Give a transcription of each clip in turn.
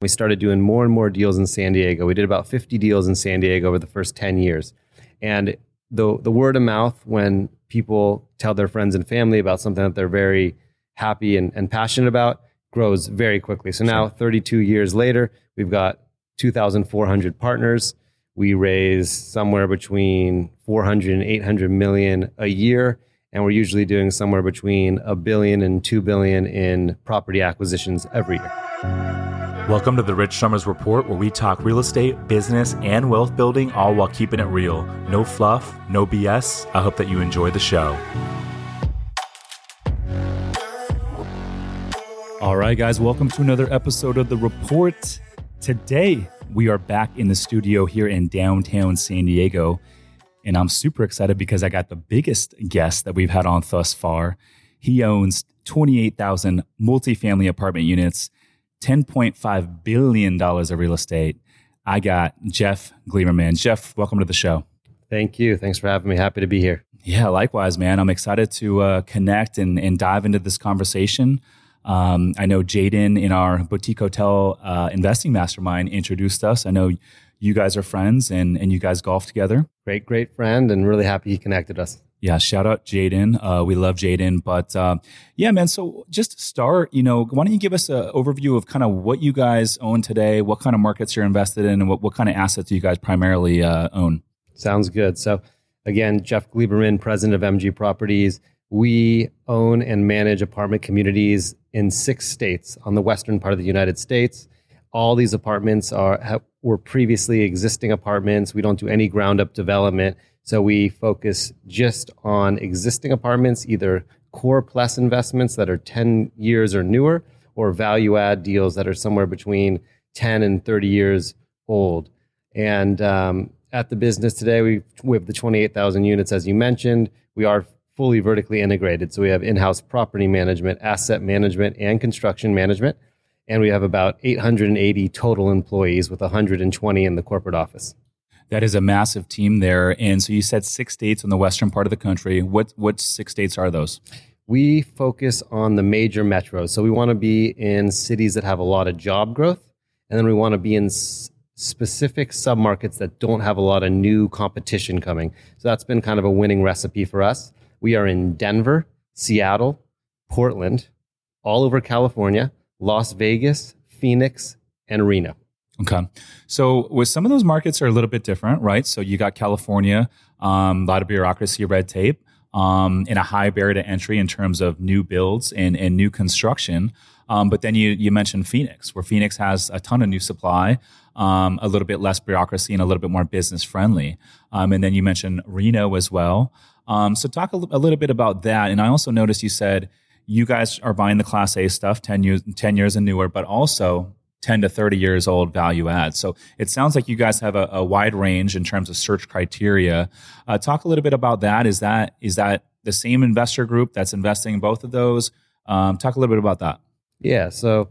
We started doing more and more deals in San Diego. We did about 50 deals in San Diego over the first 10 years. And the, the word of mouth, when people tell their friends and family about something that they're very happy and, and passionate about, grows very quickly. So now, 32 years later, we've got 2,400 partners. We raise somewhere between 400 and 800 million a year and we're usually doing somewhere between a billion and two billion in property acquisitions every year. Welcome to the Rich Summers Report, where we talk real estate, business, and wealth building, all while keeping it real. No fluff, no BS. I hope that you enjoy the show. All right, guys, welcome to another episode of The Report. Today, we are back in the studio here in downtown San Diego and I'm super excited because I got the biggest guest that we've had on thus far. He owns 28,000 multifamily apartment units, $10.5 billion of real estate. I got Jeff Gleiberman. Jeff, welcome to the show. Thank you. Thanks for having me. Happy to be here. Yeah, likewise, man. I'm excited to uh, connect and, and dive into this conversation. Um, I know Jaden in our boutique hotel uh, investing mastermind introduced us. I know you guys are friends and, and you guys golf together. Great, great friend, and really happy he connected us. Yeah, shout out Jaden. Uh, we love Jaden. But uh, yeah, man. So just to start, you know, why don't you give us an overview of kind of what you guys own today, what kind of markets you're invested in, and what, what kind of assets do you guys primarily uh, own? Sounds good. So again, Jeff Gleiberman, president of MG Properties. We own and manage apartment communities in six states on the western part of the United States. All these apartments are were previously existing apartments. We don't do any ground up development. So we focus just on existing apartments, either core plus investments that are 10 years or newer, or value add deals that are somewhere between 10 and 30 years old. And um, at the business today, we, have the 28,000 units, as you mentioned. We are fully vertically integrated. So we have in house property management, asset management, and construction management and we have about 880 total employees with 120 in the corporate office. That is a massive team there. And so you said six states in the western part of the country. What what six states are those? We focus on the major metros. So we want to be in cities that have a lot of job growth, and then we want to be in s- specific submarkets that don't have a lot of new competition coming. So that's been kind of a winning recipe for us. We are in Denver, Seattle, Portland, all over California, Las Vegas, Phoenix, and Reno. Okay. So with some of those markets are a little bit different, right? So you got California, um, a lot of bureaucracy, red tape, um, and a high barrier to entry in terms of new builds and, and new construction. Um, but then you, you mentioned Phoenix, where Phoenix has a ton of new supply, um, a little bit less bureaucracy and a little bit more business friendly. Um, and then you mentioned Reno as well. Um, so talk a, l- a little bit about that. And I also noticed you said you guys are buying the Class A stuff, 10 years, 10 years and newer, but also 10 to 30 years old value add. So it sounds like you guys have a, a wide range in terms of search criteria. Uh, talk a little bit about that. Is that is that the same investor group that's investing in both of those? Um, talk a little bit about that. Yeah. So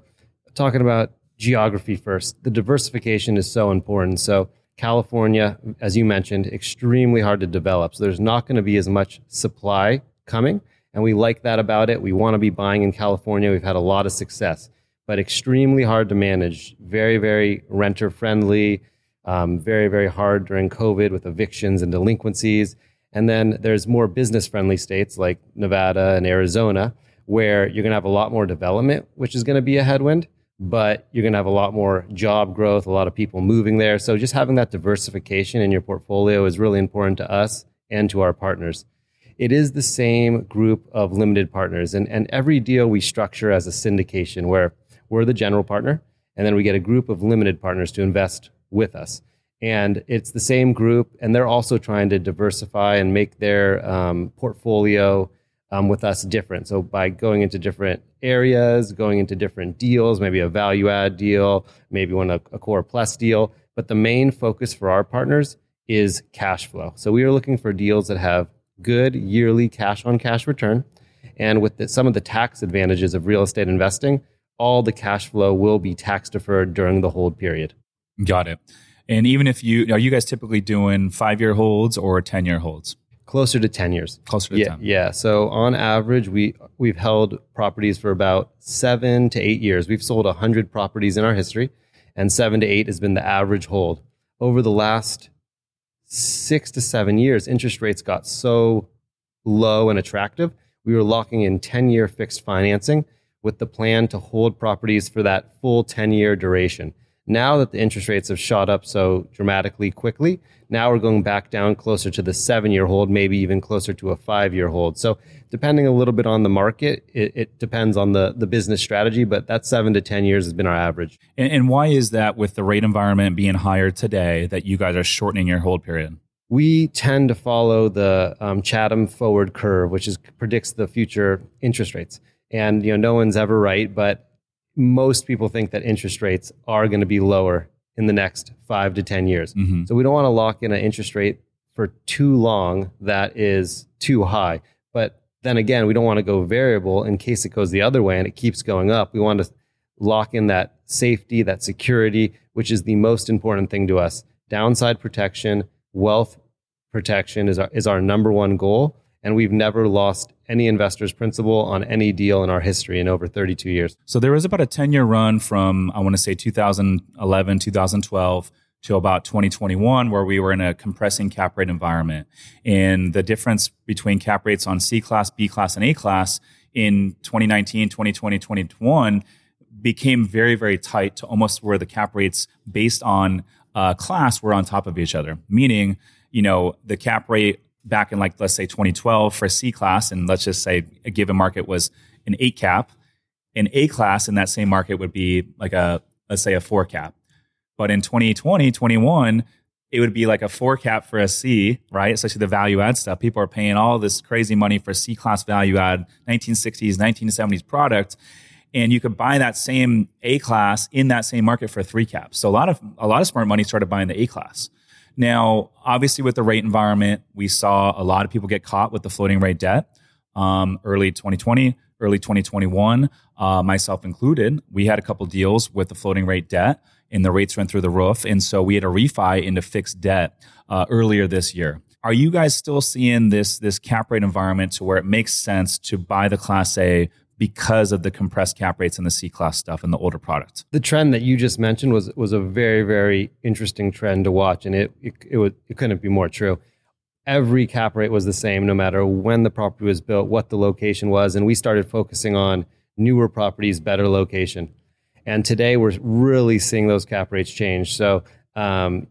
talking about geography first, the diversification is so important. So California, as you mentioned, extremely hard to develop. So there's not going to be as much supply coming. And we like that about it. We want to be buying in California. We've had a lot of success, but extremely hard to manage. Very, very renter friendly. Um, very, very hard during COVID with evictions and delinquencies. And then there's more business friendly states like Nevada and Arizona, where you're going to have a lot more development, which is going to be a headwind, but you're going to have a lot more job growth, a lot of people moving there. So just having that diversification in your portfolio is really important to us and to our partners it is the same group of limited partners. And, and every deal we structure as a syndication where we're the general partner, and then we get a group of limited partners to invest with us. And it's the same group, and they're also trying to diversify and make their um, portfolio um, with us different. So by going into different areas, going into different deals, maybe a value add deal, maybe one a, a core plus deal. But the main focus for our partners is cash flow. So we are looking for deals that have good yearly cash on cash return. And with the, some of the tax advantages of real estate investing, all the cash flow will be tax deferred during the hold period. Got it. And even if you are you guys typically doing five year holds or ten year holds? Closer to ten years. Closer to yeah, 10. Yeah. So on average, we we've held properties for about seven to eight years. We've sold hundred properties in our history, and seven to eight has been the average hold. Over the last six to seven years, interest rates got so low and attractive. We were locking in 10 year fixed financing with the plan to hold properties for that full 10 year duration. Now that the interest rates have shot up so dramatically quickly, now we're going back down closer to the seven year hold, maybe even closer to a five year hold. So, depending a little bit on the market, it, it, depends on the, the business strategy, but that seven to 10 years has been our average. And, and why is that with the rate environment being higher today that you guys are shortening your hold period? We tend to follow the um, Chatham forward curve, which is predicts the future interest rates. And you know, no one's ever right, but most people think that interest rates are going to be lower in the next five to 10 years. Mm-hmm. So we don't want to lock in an interest rate for too long that is too high. But then again, we don't want to go variable in case it goes the other way and it keeps going up. We want to lock in that safety, that security, which is the most important thing to us. Downside protection, wealth protection is our, is our number one goal and we've never lost any investor's principal on any deal in our history in over 32 years. So there was about a 10 year run from, I want to say 2011, 2012 to about 2021, where we were in a compressing cap rate environment. And the difference between cap rates on C class, B class, and A class in 2019, 2020, 2021 became very, very tight to almost where the cap rates based on uh, class were on top of each other, meaning, you know, the cap rate back in like let's say 2012 for a C class, and let's just say a given market was an eight cap, an A class in that same market would be like a let's say a four cap. But in 2020, 21, it would be like a four cap for a C, right? Especially the value add stuff. People are paying all this crazy money for C class value add 1960s, 1970s product. And you could buy that same A class in that same market for three caps. So a lot of a lot of smart money started buying the A class. Now, obviously, with the rate environment, we saw a lot of people get caught with the floating rate debt um, early 2020, early 2021, uh, myself included. We had a couple deals with the floating rate debt, and the rates went through the roof. And so we had a refi into fixed debt uh, earlier this year. Are you guys still seeing this this cap rate environment to where it makes sense to buy the Class A because of the compressed cap rates and the C class stuff and the older products. The trend that you just mentioned was was a very very interesting trend to watch, and it it it, it couldn't be more true. Every cap rate was the same, no matter when the property was built, what the location was, and we started focusing on newer properties, better location. And today we're really seeing those cap rates change. So. Um,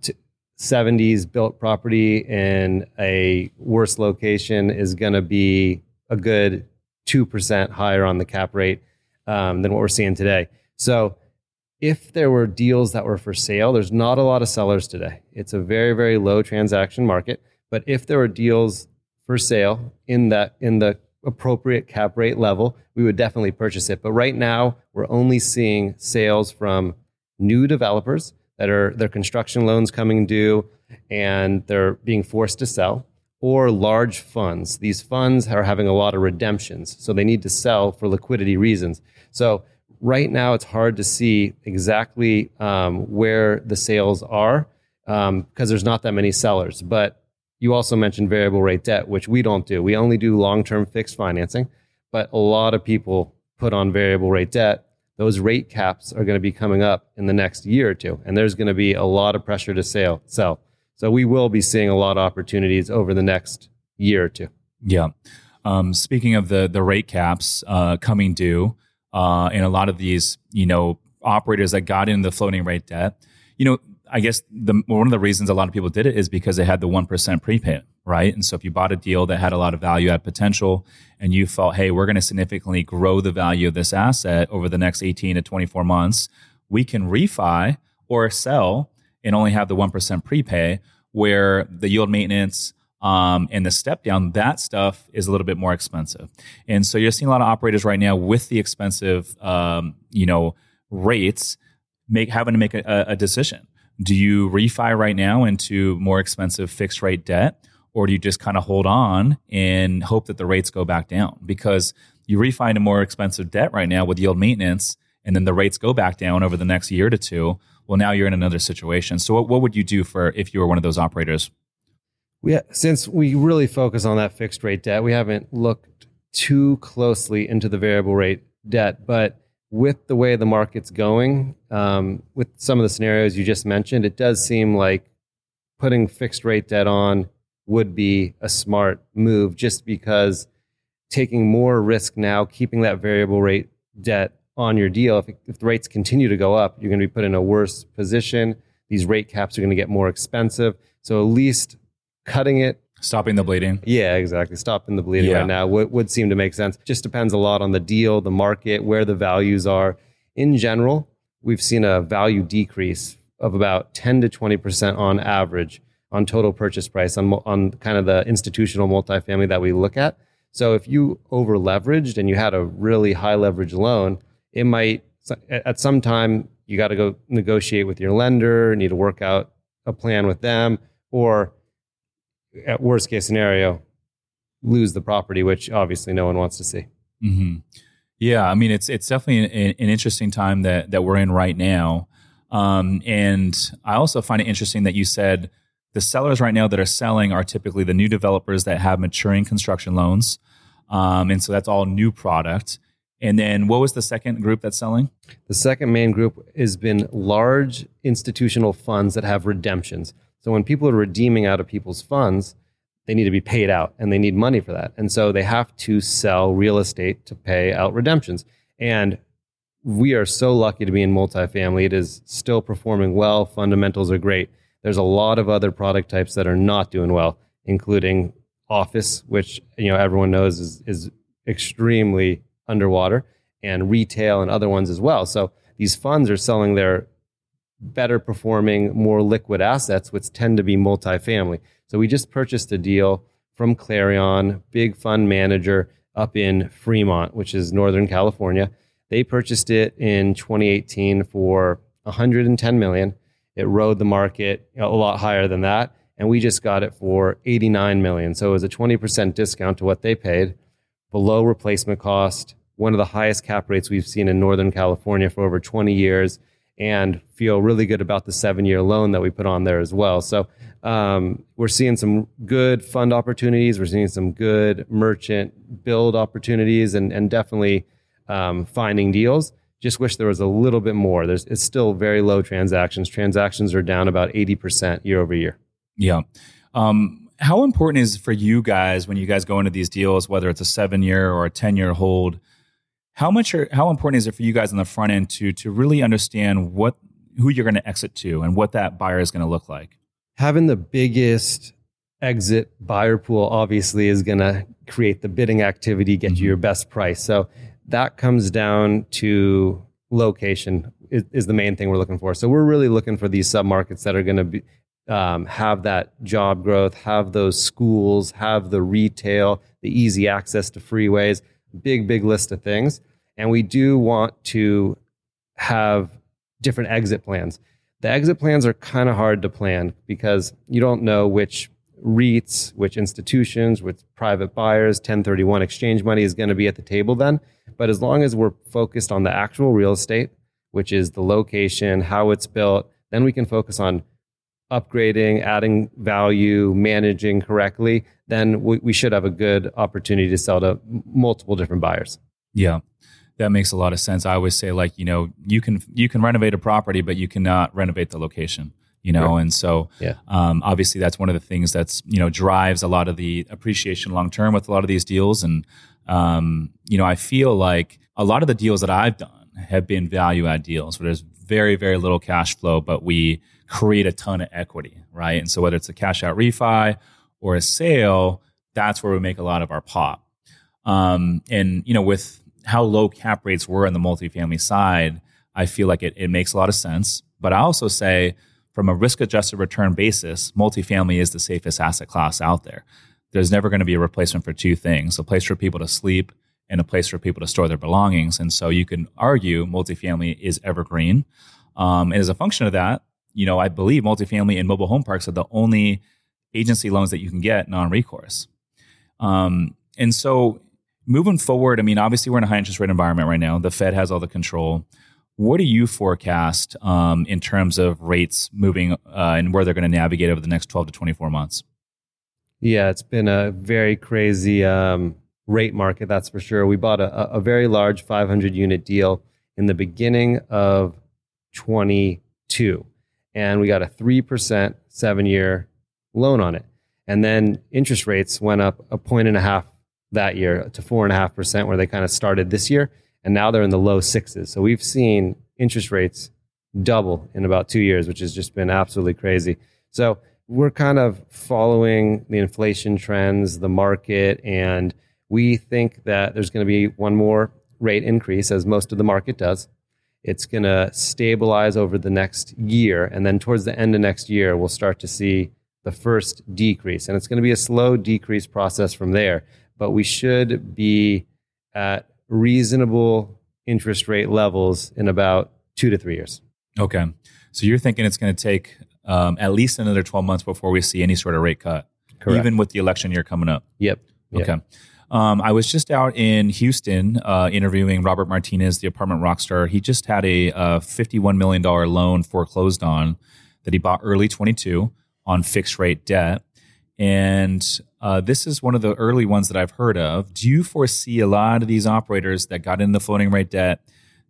70s built property in a worse location is going to be a good 2% higher on the cap rate um, than what we're seeing today. So if there were deals that were for sale, there's not a lot of sellers today. It's a very, very low transaction market. But if there were deals for sale in that in the appropriate cap rate level, we would definitely purchase it. But right now, we're only seeing sales from new developers that are their construction loans coming due and they're being forced to sell or large funds. These funds are having a lot of redemptions, so they need to sell for liquidity reasons. So right now, it's hard to see exactly um, where the sales are because um, there's not that many sellers. But you also mentioned variable rate debt, which we don't do. We only do long term fixed financing, but a lot of people put on variable rate debt. Those rate caps are going to be coming up in the next year or two, and there's going to be a lot of pressure to sell. Sell. So we will be seeing a lot of opportunities over the next year or two. Yeah. Um, speaking of the the rate caps uh, coming due, uh, and a lot of these, you know, operators that got in the floating rate debt, you know, I guess the one of the reasons a lot of people did it is because they had the one percent prepayment, right? And so if you bought a deal that had a lot of value add potential, and you thought, hey, we're going to significantly grow the value of this asset over the next eighteen to twenty four months, we can refi or sell and only have the 1% prepay, where the yield maintenance um, and the step down, that stuff is a little bit more expensive. And so you're seeing a lot of operators right now with the expensive, um, you know, rates make having to make a, a decision. Do you refi right now into more expensive fixed rate debt? Or do you just kind of hold on and hope that the rates go back down? Because you refi into more expensive debt right now with yield maintenance, and then the rates go back down over the next year to two well, now you're in another situation. So, what, what would you do for if you were one of those operators? We, since we really focus on that fixed rate debt, we haven't looked too closely into the variable rate debt. But with the way the market's going, um, with some of the scenarios you just mentioned, it does seem like putting fixed rate debt on would be a smart move just because taking more risk now, keeping that variable rate debt on your deal, if, if the rates continue to go up, you're going to be put in a worse position. These rate caps are going to get more expensive. So at least cutting it Stopping the bleeding. yeah, exactly. Stopping the bleeding Yeah. right now would, would seem to make sense. Just depends a lot on the deal, the market, where the values are. In general, we've seen a value decrease of about 10 to 20% on average on total purchase price on, on kind of the institutional multifamily that we look at. So if you over leveraged and you had a really high leverage loan, it might, at some time, you got to go negotiate with your lender, need to work out a plan with them, or at worst case scenario, lose the property, which obviously no one wants to see. hmm Yeah, I mean it's it's definitely an, an interesting time that that we're in right now, um, and I also find it interesting that you said the sellers right now that are selling are typically the new developers that have maturing construction loans, um, and so that's all new product. And then what was the second group that's selling? The second main group has been large institutional funds that have redemptions. So when people are redeeming out of people's funds, they need to be paid out and they need money for that. And so they have to sell real estate to pay out redemptions. And we are so lucky to be in multifamily. It is still performing well. Fundamentals are great. There's a lot of other product types that are not doing well, including office, which you know everyone knows is, is extremely underwater, and retail and other ones as well. So these funds are selling their better performing, more liquid assets, which tend to be multifamily. So we just purchased a deal from Clarion, big fund manager up in Fremont, which is Northern California. They purchased it in 2018 for 110 million. It rode the market a lot higher than that, and we just got it for 89 million. So it was a 20% discount to what they paid, below replacement cost, one of the highest cap rates we've seen in Northern California for over 20 years, and feel really good about the seven year loan that we put on there as well. So um, we're seeing some good fund opportunities. We're seeing some good merchant build opportunities and, and definitely um, finding deals. Just wish there was a little bit more. There's, it's still very low transactions. Transactions are down about 80% year over year. Yeah. Um, how important is for you guys when you guys go into these deals, whether it's a seven year or a 10 year hold? How much are, how important is it for you guys on the front end to to really understand what who you're going to exit to and what that buyer is going to look like? having the biggest exit buyer pool obviously is going to create the bidding activity, get you mm-hmm. your best price. So that comes down to location is, is the main thing we're looking for. So we're really looking for these submarkets that are going to be um, have that job growth, have those schools, have the retail, the easy access to freeways, big big list of things. And we do want to have different exit plans. The exit plans are kind of hard to plan because you don't know which REITs, which institutions, which private buyers, 1031 exchange money is going to be at the table then. But as long as we're focused on the actual real estate, which is the location, how it's built, then we can focus on upgrading, adding value, managing correctly. Then we, we should have a good opportunity to sell to multiple different buyers. Yeah. That makes a lot of sense. I always say like, you know, you can you can renovate a property, but you cannot renovate the location. You know, Right. and so Yeah. um, obviously that's one of the things that's you know drives a lot of the appreciation long term with a lot of these deals. And um, you know, I feel like a lot of the deals that I've done have been value add deals where there's very very little cash flow, but we create a ton of equity, right? And so whether it's a cash out refi or a sale, that's where we make a lot of our pop. Um, and you know, with how low cap rates were on the multifamily side, I feel like it, it makes a lot of sense. But I also say, from a risk adjusted return basis, multifamily is the safest asset class out there. There's never going to be a replacement for two things a place for people to sleep and a place for people to store their belongings. And so you can argue multifamily is evergreen. Um, and as a function of that, you know, I believe multifamily and mobile home parks are the only agency loans that you can get non recourse. Um, and so moving forward, I mean, obviously we're in a high interest rate environment right now. The Fed has all the control. What do you forecast um, in terms of rates moving uh, and where they're going to navigate over the next 12 to 24 months? Yeah, it's been a very crazy um, rate market, that's for sure. We bought a, a very large 500 unit deal in the beginning of 22. And we got a 3% seven year loan on it. And then interest rates went up a point and a half that year to four and a half percent, where they kind of started this year. And now they're in the low sixes. So we've seen interest rates double in about two years, which has just been absolutely crazy. So we're kind of following the inflation trends, the market, and we think that there's going to be one more rate increase, as most of the market does. It's going to stabilize over the next year. And then towards the end of next year, we'll start to see the first decrease. And it's going to be a slow decrease process from there. But we should be at reasonable interest rate levels in about two to three years. Okay. So you're thinking it's going to take um, at least another 12 months before we see any sort of rate cut, Correct. even with the election year coming up. Yep. yep. Okay. Um, I was just out in Houston uh, interviewing Robert Martinez, the apartment rock star. He just had a uh, $51 million loan foreclosed on that he bought early 22 on fixed rate debt. And uh, this is one of the early ones that I've heard of. Do you foresee a lot of these operators that got in the floating rate debt?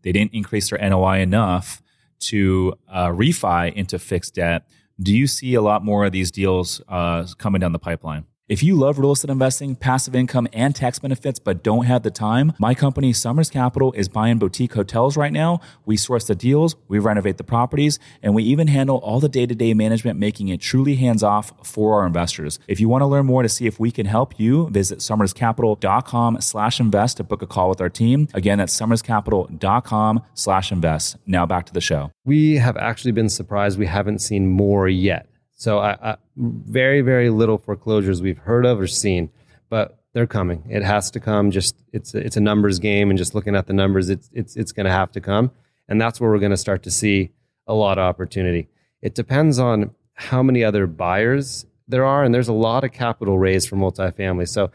They didn't increase their NOI enough to uh, refi into fixed debt. Do you see a lot more of these deals uh, coming down the pipeline? If you love real estate investing, passive income, and tax benefits, but don't have the time, my company, Summers Capital, is buying boutique hotels right now. We source the deals, we renovate the properties, and we even handle all the day to day management, making it truly hands off for our investors. If you want to learn more to see if we can help you, visit summerscapital.com slash invest to book a call with our team. Again, that's summerscapital.com slash invest. Now back to the show. We have actually been surprised we haven't seen more yet. So I, I, very, very little foreclosures we've heard of or seen, but they're coming. It has to come. Just it's a, it's a numbers game, and just looking at the numbers, it's it's it's going to have to come, and that's where we're going to start to see a lot of opportunity. It depends on how many other buyers there are, and there's a lot of capital raised for multifamily. So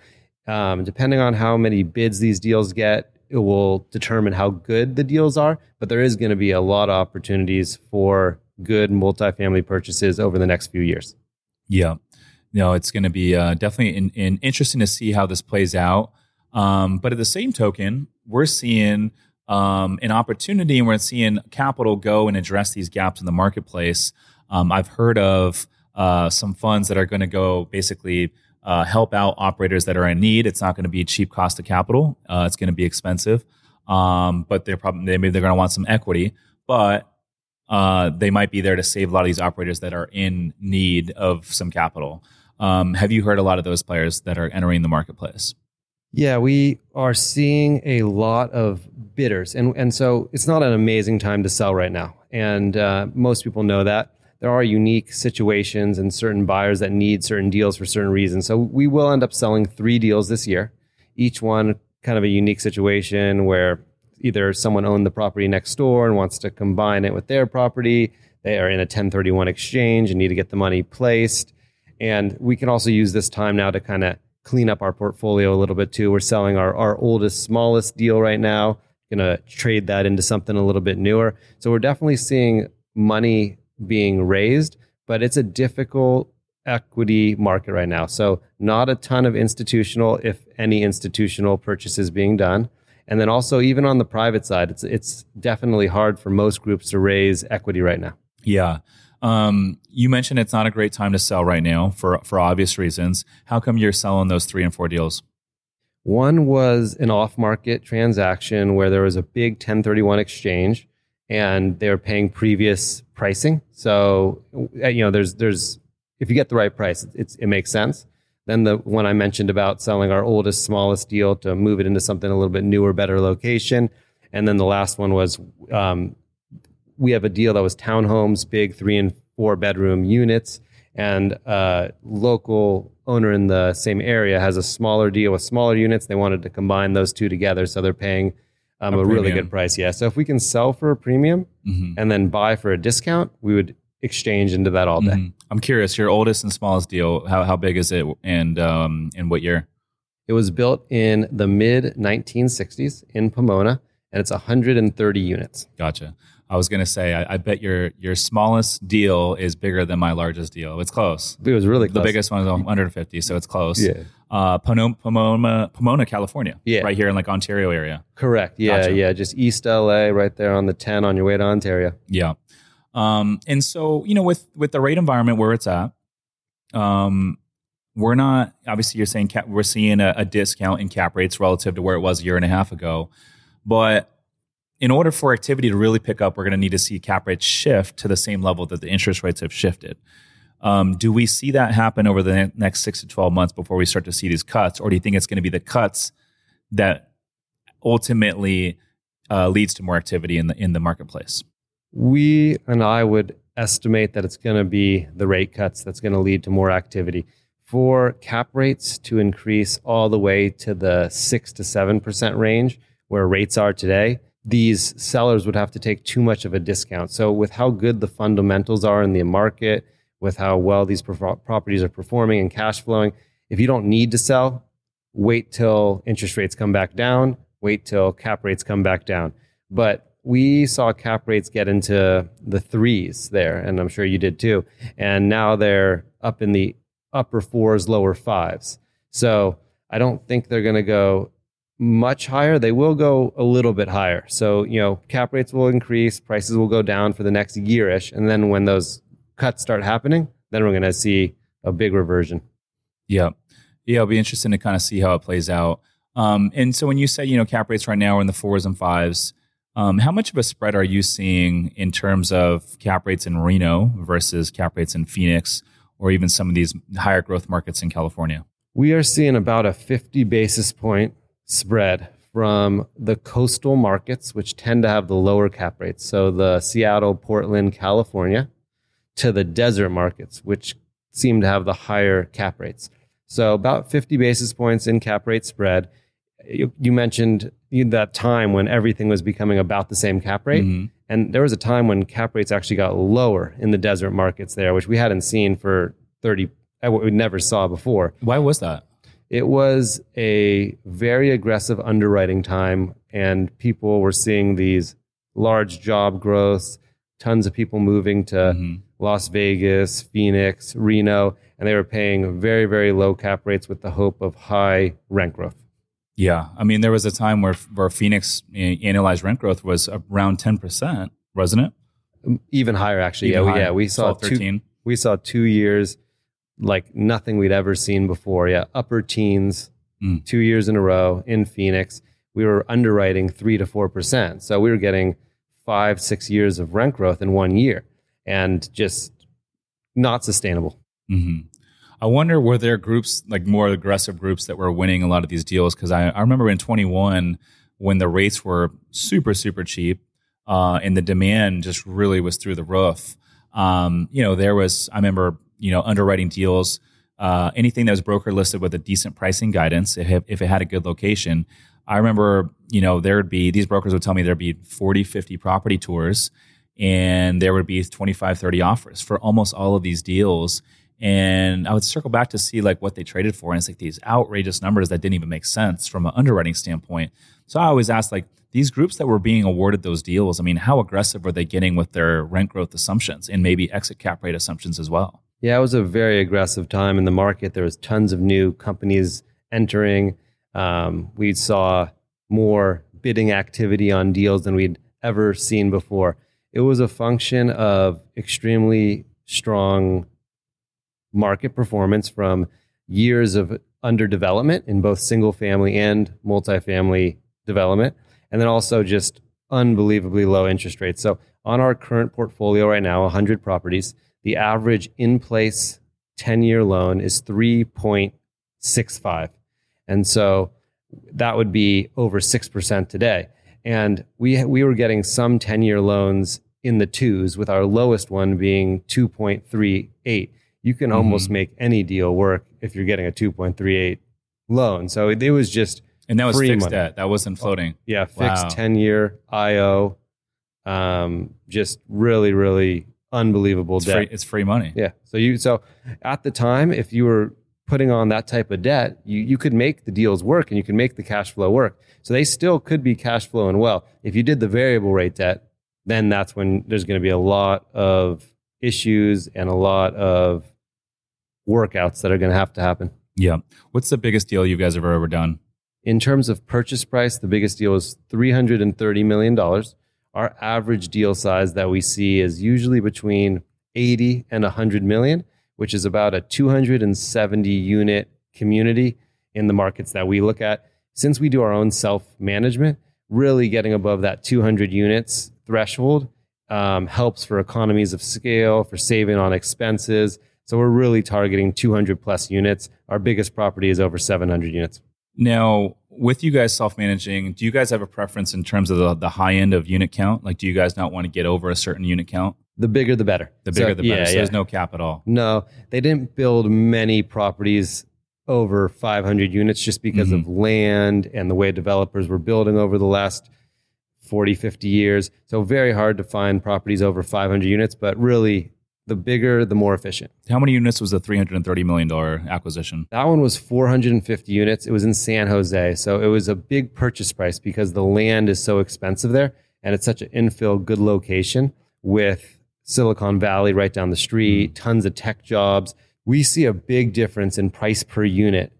um, depending on how many bids these deals get, it will determine how good the deals are. But there is going to be a lot of opportunities for good multifamily purchases over the next few years. Yeah. No, it's going to be uh, definitely in, in interesting to see how this plays out. Um, but at the same token, we're seeing um, an opportunity and we're seeing capital go and address these gaps in the marketplace. Um, I've heard of uh, some funds that are going to go basically uh, help out operators that are in need. It's not going to be cheap cost of capital. Uh, it's going to be expensive, um, but they're probably maybe they're going to want some equity. But uh, they might be there to save a lot of these operators that are in need of some capital. Um, have you heard a lot of those players that are entering the marketplace? Yeah, we are seeing a lot of bidders, and and so it's not an amazing time to sell right now, and uh, most people know that. There are unique situations and certain buyers that need certain deals for certain reasons. So we will end up selling three deals this year, each one kind of a unique situation where either someone owned the property next door and wants to combine it with their property. They are in a 1031 exchange and need to get the money placed. And we can also use this time now to kind of clean up our portfolio a little bit too. We're selling our, our oldest, smallest deal right now. To trade that into something a little bit newer. So we're definitely seeing money being raised, but it's a difficult equity market right now. So not a ton of institutional, if any institutional purchases being done. And then also, even on the private side, it's it's definitely hard for most groups to raise equity right now. Yeah. Um, you mentioned it's not a great time to sell right now for for obvious reasons. How come you're selling those three and four deals? One was an off market transaction where there was a big 1031 exchange and they were paying previous pricing. So you know, there's there's if you get the right price, it's, it makes sense. Then the one I mentioned about selling our oldest, smallest deal to move it into something a little bit newer, better location. And then the last one was um, we have a deal that was townhomes, big three and four bedroom units, and a local owner in the same area has a smaller deal with smaller units. They wanted to combine those two together, so they're paying um, a, a really good price. Yeah. So if we can sell for a premium mm-hmm. and then buy for a discount, we would exchange into that all day. Mm-hmm. I'm curious, your oldest and smallest deal, how, how big is it and um, in what year? It was built in the mid 1960s in Pomona and it's 130 units. Gotcha. I was going to say, I, I, bet your your smallest deal is bigger than my largest deal. It's close. It was really close. The biggest one is 150, so it's close. Yeah. Uh, Pomona, Pomona, Pomona, California. Yeah. Right here in like Ontario area. Correct. Yeah. Gotcha. Yeah. Just East LA, right there on the 10 on your way to Ontario. Yeah. Um, and so you know, with with the rate environment where it's at, um, we're not obviously you're saying cap, we're seeing a, a discount in cap rates relative to where it was a year and a half ago, but in order for activity to really pick up, we're going to need to see cap rates shift to the same level that the interest rates have shifted. Um, do we see that happen over the next six to 12 months before we start to see these cuts? Or do you think it's going to be the cuts that ultimately uh, leads to more activity in the, in the marketplace? We and I would estimate that it's going to be the rate cuts that's going to lead to more activity. For cap rates to increase all the way to the six to 7% range where rates are today, these sellers would have to take too much of a discount. So, with how good the fundamentals are in the market, with how well these pro- properties are performing and cash flowing, if you don't need to sell, wait till interest rates come back down, wait till cap rates come back down. But we saw cap rates get into the threes there, and I'm sure you did too. And now they're up in the upper fours, lower fives. So I don't think they're going to go much higher. They will go a little bit higher. So, you know, cap rates will increase, prices will go down for the next yearish. And then when those cuts start happening, then we're going to see a big reversion. Yeah. Yeah. It'll be interesting to kind of see how it plays out. Um, and so when you say, you know, cap rates right now are in the fours and fives, um, how much of a spread are you seeing in terms of cap rates in Reno versus cap rates in Phoenix or even some of these higher growth markets in California? We are seeing about a 50 basis point spread from the coastal markets, which tend to have the lower cap rates. So the Seattle, Portland, California, to the desert markets, which seem to have the higher cap rates. So about 50 basis points in cap rate spread. You, you mentioned that time when everything was becoming about the same cap rate. Mm-hmm. And there was a time when cap rates actually got lower in the desert markets there, which we hadn't seen for 30, uh, we never saw before. Why was that? It was a very aggressive underwriting time, and people were seeing these large job growths, tons of people moving to mm-hmm. Las Vegas, Phoenix, Reno, and they were paying very, very low cap rates with the hope of high rent growth. Yeah, I mean, there was a time where where Phoenix annualized rent growth was around ten percent, wasn't it? Um, even higher, actually. Even yeah, higher. yeah, we saw 12, two. We saw two years like nothing we'd ever seen before. Yeah, upper teens, mm. two years in a row in Phoenix. We were underwriting three to four percent, so we were getting five, six years of rent growth in one year, and just not sustainable. Mm-hmm. I wonder were there groups like more aggressive groups that were winning a lot of these deals? Because I, I remember in 21 when the rates were super super cheap uh, and the demand just really was through the roof. Um, you know, there was I remember you know, underwriting deals, uh, anything that was broker listed with a decent pricing guidance, if, if it had a good location. I remember, you know, there would be, these brokers would tell me there'd be 40, 50 property tours and there would be 25, 30 offers for almost all of these deals. And I would circle back to see like what they traded for. And it's like these outrageous numbers that didn't even make sense from an underwriting standpoint. So I always ask like these groups that were being awarded those deals, I mean, how aggressive were they getting with their rent growth assumptions and maybe exit cap rate assumptions as well? Yeah, it was a very aggressive time in the market. There was tons of new companies entering. Um, we saw more bidding activity on deals than we'd ever seen before. It was a function of extremely strong market performance from years of underdevelopment in both single family and multifamily development, and then also just unbelievably low interest rates. So, on our current portfolio right now, 100 properties, the average in place 10 year loan is 3.65. And so that would be over 6% today. And we, we were getting some 10 year loans in the twos, with our lowest one being 2.38. You can mm-hmm. almost make any deal work if you're getting a 2.38 loan. So it, it was just. And that was fixed money. debt. That wasn't floating. Yeah, fixed wow. 10 year IO. Um, just really, really unbelievable it's debt. Free, it's free money. Yeah. So you so at the time, if you were putting on that type of debt, you, you could make the deals work and you could make the cash flow work. So they still could be cash flowing well. If you did the variable rate debt, then that's when there's going to be a lot of issues and a lot of workouts that are going to have to happen. Yeah. What's the biggest deal you guys have ever done? In terms of purchase price, the biggest deal is $330 million. Our average deal size that we see is usually between 80 and 100 million, which is about a 270 unit community in the markets that we look at. Since we do our own self management, really getting above that 200 units threshold um, helps for economies of scale, for saving on expenses. So we're really targeting 200 plus units. Our biggest property is over 700 units. Now, with you guys self managing, do you guys have a preference in terms of the, the high end of unit count? Like, do you guys not want to get over a certain unit count? The bigger, the better. The bigger, So, the better. yeah, so yeah. there's no cap at all. No, they didn't build many properties over 500 units just because Mhm. of land and the way developers were building over the last 40, 50 years. So very hard to find properties over 500 units, but really the bigger, the more efficient. How many units was the $330 million acquisition? That one was 450 units. It was in San Jose. So it was a big purchase price because the land is so expensive there and it's such an infill, good location with Silicon Valley right down the street, mm. tons of tech jobs. We see a big difference in price per unit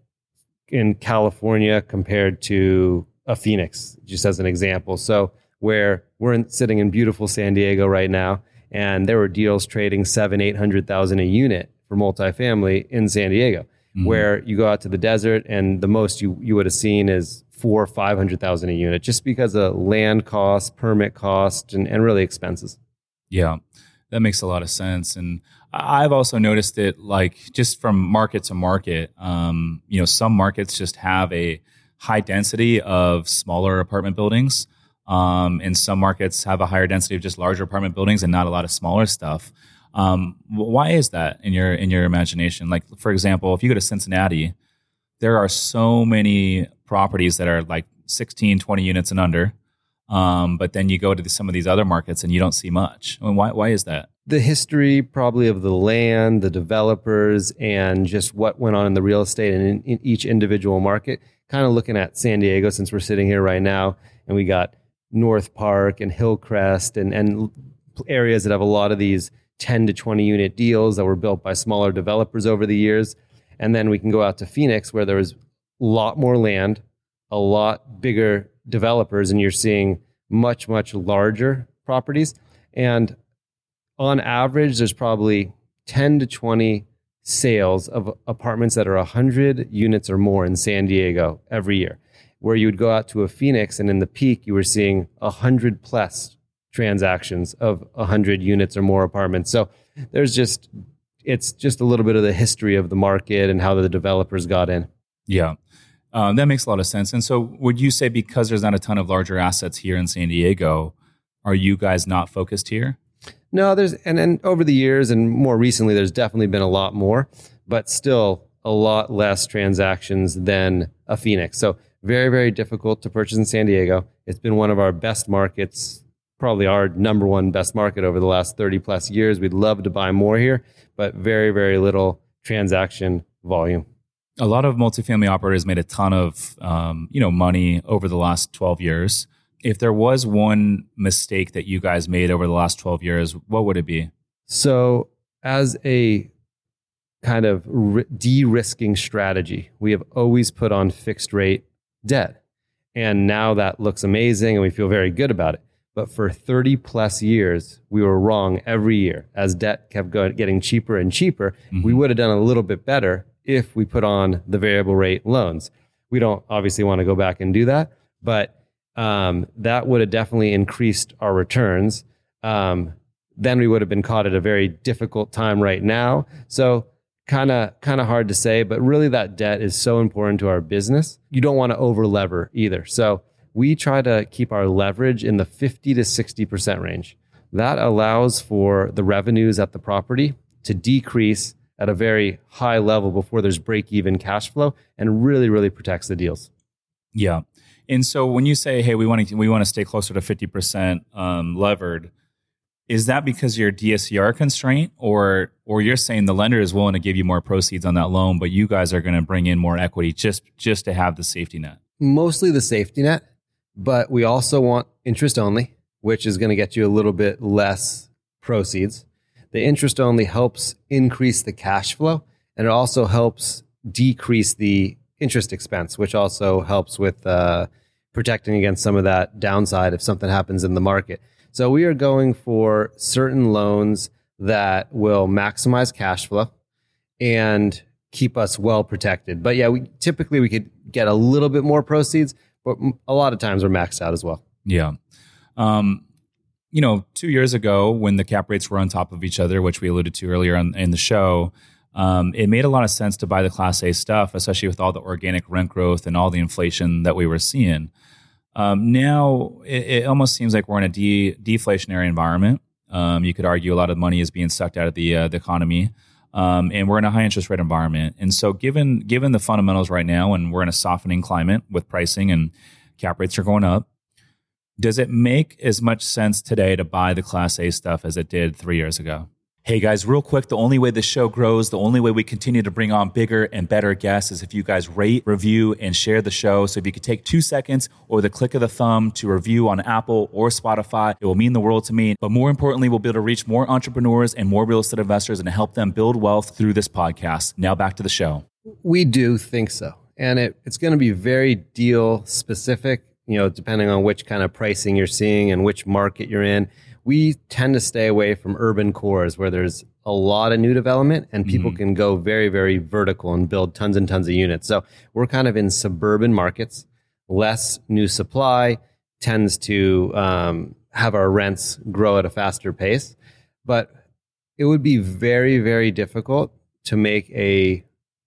in California compared to a Phoenix, just as an example. So where we're in, sitting in beautiful San Diego right now, and there were deals trading seven, eight hundred thousand a unit for multifamily in San Diego, Mhm. where you go out to the desert and the most you, you would have seen is four, five hundred thousand a unit, just because of land costs, permit cost, and, and really expenses. Yeah, that makes a lot of sense. And I've also noticed it like just from market to market, um, you know, some markets just have a high density of smaller apartment buildings. Um, and some markets have a higher density of just larger apartment buildings and not a lot of smaller stuff. Um, why is that in your in your imagination? Like, for example, if you go to Cincinnati, there are so many properties that are like 16, 20 units and under. Um, but then you go to the, some of these other markets and you don't see much. I mean, why, why is that? the history probably of the land, the developers, and just what went on in the real estate and in, in each individual market. Kind of looking at San Diego since we're sitting here right now, and we got North Park and Hillcrest and, and areas that have a lot of these 10 to 20 unit deals that were built by smaller developers over the years. And then we can go out to Phoenix where there was a lot more land, a lot bigger developers, and you're seeing much, much larger properties. And on average, there's probably 10 to 20 sales of apartments that are 100 units or more in San Diego every year. Where you would go out to a Phoenix and in the peak, you were seeing 100 plus transactions of 100 units or more apartments. So there's just, it's just a little bit of the history of the market and how the developers got in. Yeah. Um, that makes a lot of sense. And so, would you say because there's not a ton of larger assets here in San Diego, are you guys not focused here? No, there's and then over the years and more recently, there's definitely been a lot more, but still a lot less transactions than a Phoenix. So very, very difficult to purchase in San Diego. It's been one of our best markets, probably our number one best market over the last 30 plus years. We'd love to buy more here, but very, very little transaction volume. A lot of multifamily operators made a ton of um, you know money over the last 12 years. If there was one mistake that you guys made over the last 12 years, what would it be? So, as a kind of de-risking strategy, we have always put on fixed rate debt, and now that looks amazing, and we feel very good about it. But for 30 plus years, we were wrong every year. As debt kept going, getting cheaper and cheaper, we Mhm. would have done a little bit better if we put on the variable rate loans. We don't obviously want to go back and do that, but um, that would have definitely increased our returns. Um, then we would have been caught at a very difficult time right now. So kind of kind of hard to say, but really that debt is so important to our business. You don't want to over lever either. So we try to keep our leverage in the 50 to 60% range. That allows for the revenues at the property to decrease at a very high level before there's break even cash flow and really really protects the deals. Yeah. And so when you say, "Hey, we want to we want to stay closer to 50% um, levered," is that because you're DSCR constraint or or you're saying the lender is willing to give you more proceeds on that loan, but you guys are going to bring in more equity just just to have the safety net? mostly the safety net, but we also want interest only. which is going to get you a little bit less proceeds. The interest only helps increase the cash flow and it also helps decrease the interest expense, which also helps with uh, protecting against some of that downside if something happens in the market. So we are going for certain loans that will maximize cash flow and keep us well protected. But yeah, we typically we could get a little bit more proceeds, but a lot of times we're maxed out as well. Yeah. Um, you know, two years ago when the cap rates were on top of each other, which we alluded to earlier on, in the show, um, it made a lot of sense to buy the Class A stuff, especially with all the organic rent growth and all the inflation that we were seeing. Um, now it, it, almost seems like we're in a de- deflationary environment. Um, you could argue a lot of money is being sucked out of the uh, the economy, um, and we're in a high interest rate environment. And so, given given the fundamentals right now, and we're in a softening climate with pricing and cap rates are going up, does it make as much sense today to buy the Class A stuff as it did three years ago? Hey guys, real quick, the only way this show grows, the only way we continue to bring on bigger and better guests is if you guys rate, review, and share the show. So if you could take two seconds or the click of the thumb to review on Apple or Spotify, it will mean the world to me. But more importantly, we'll be able to reach more entrepreneurs and more real estate investors and help them build wealth through this podcast. Now back to the show. We do think so. And it, it's going to be very deal specific, you know, depending on which kind of pricing you're seeing and which market you're in we tend to stay away from urban cores where there's a lot of new development and people mm-hmm. can go very, very vertical and build tons and tons of units. So we're kind of in suburban markets, less new supply tends to um, have our rents grow at a faster pace. But it would be very, very difficult to make a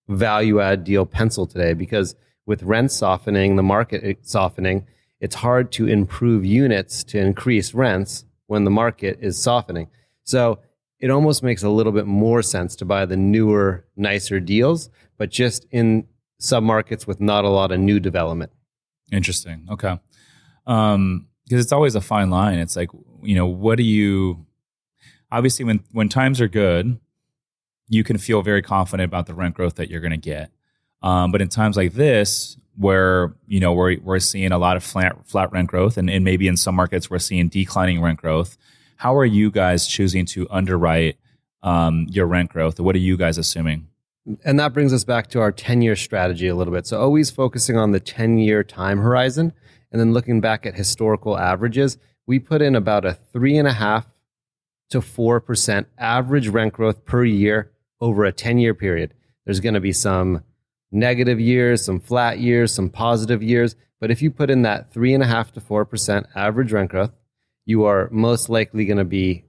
value add deal pencil today because with rents softening, the market softening, it's hard to improve units to increase rents when the market is softening. So it almost makes a little bit more sense to buy the newer, nicer deals, but just in submarkets with not a lot of new development. Interesting. Okay. Um, because it's always a fine line. It's like, you know, what do you obviously when when times are good, you can feel very confident about the rent growth that you're going to get. Um, but in times like this, where you know we're we're seeing a lot of flat flat rent growth, and, and maybe in some markets we're seeing declining rent growth. How are you guys choosing to underwrite um, your rent growth? What are you guys assuming? And that brings us back to our 10 year strategy a little bit. So, always focusing on the 10 year time horizon and then looking back at historical averages. We put in about a three and a half to 4% average rent growth per year over a 10 year period. There's going to be some negative years, some flat years, some positive years. But if you put in that three and a half to four percent average rent growth, you are most likely going to be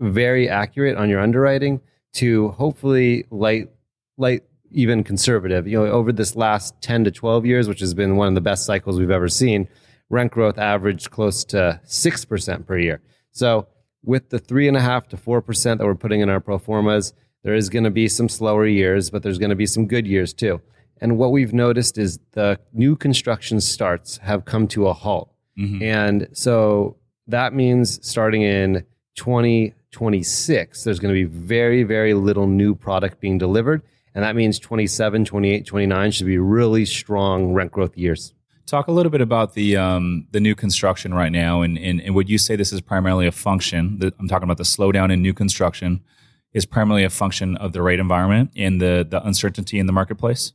very accurate on your underwriting to hopefully light light even conservative. You know, over this last 10 to 12 years, which has been one of the best cycles we've ever seen, rent growth averaged close to 6% per year. So with the three and a half to 4% that we're putting in our pro formas, there is going to be some slower years, but there's going to be some good years too. And what we've noticed is the new construction starts have come to a halt. Mm-hmm. And so that means starting in 2026, there's going to be very, very little new product being delivered. And that means 27, 28, 29 should be really strong rent growth years. Talk a little bit about the um, the new construction right now, and, and, and would you say this is primarily a function? That I'm talking about the slowdown in new construction is primarily a function of the rate environment and the the uncertainty in the marketplace?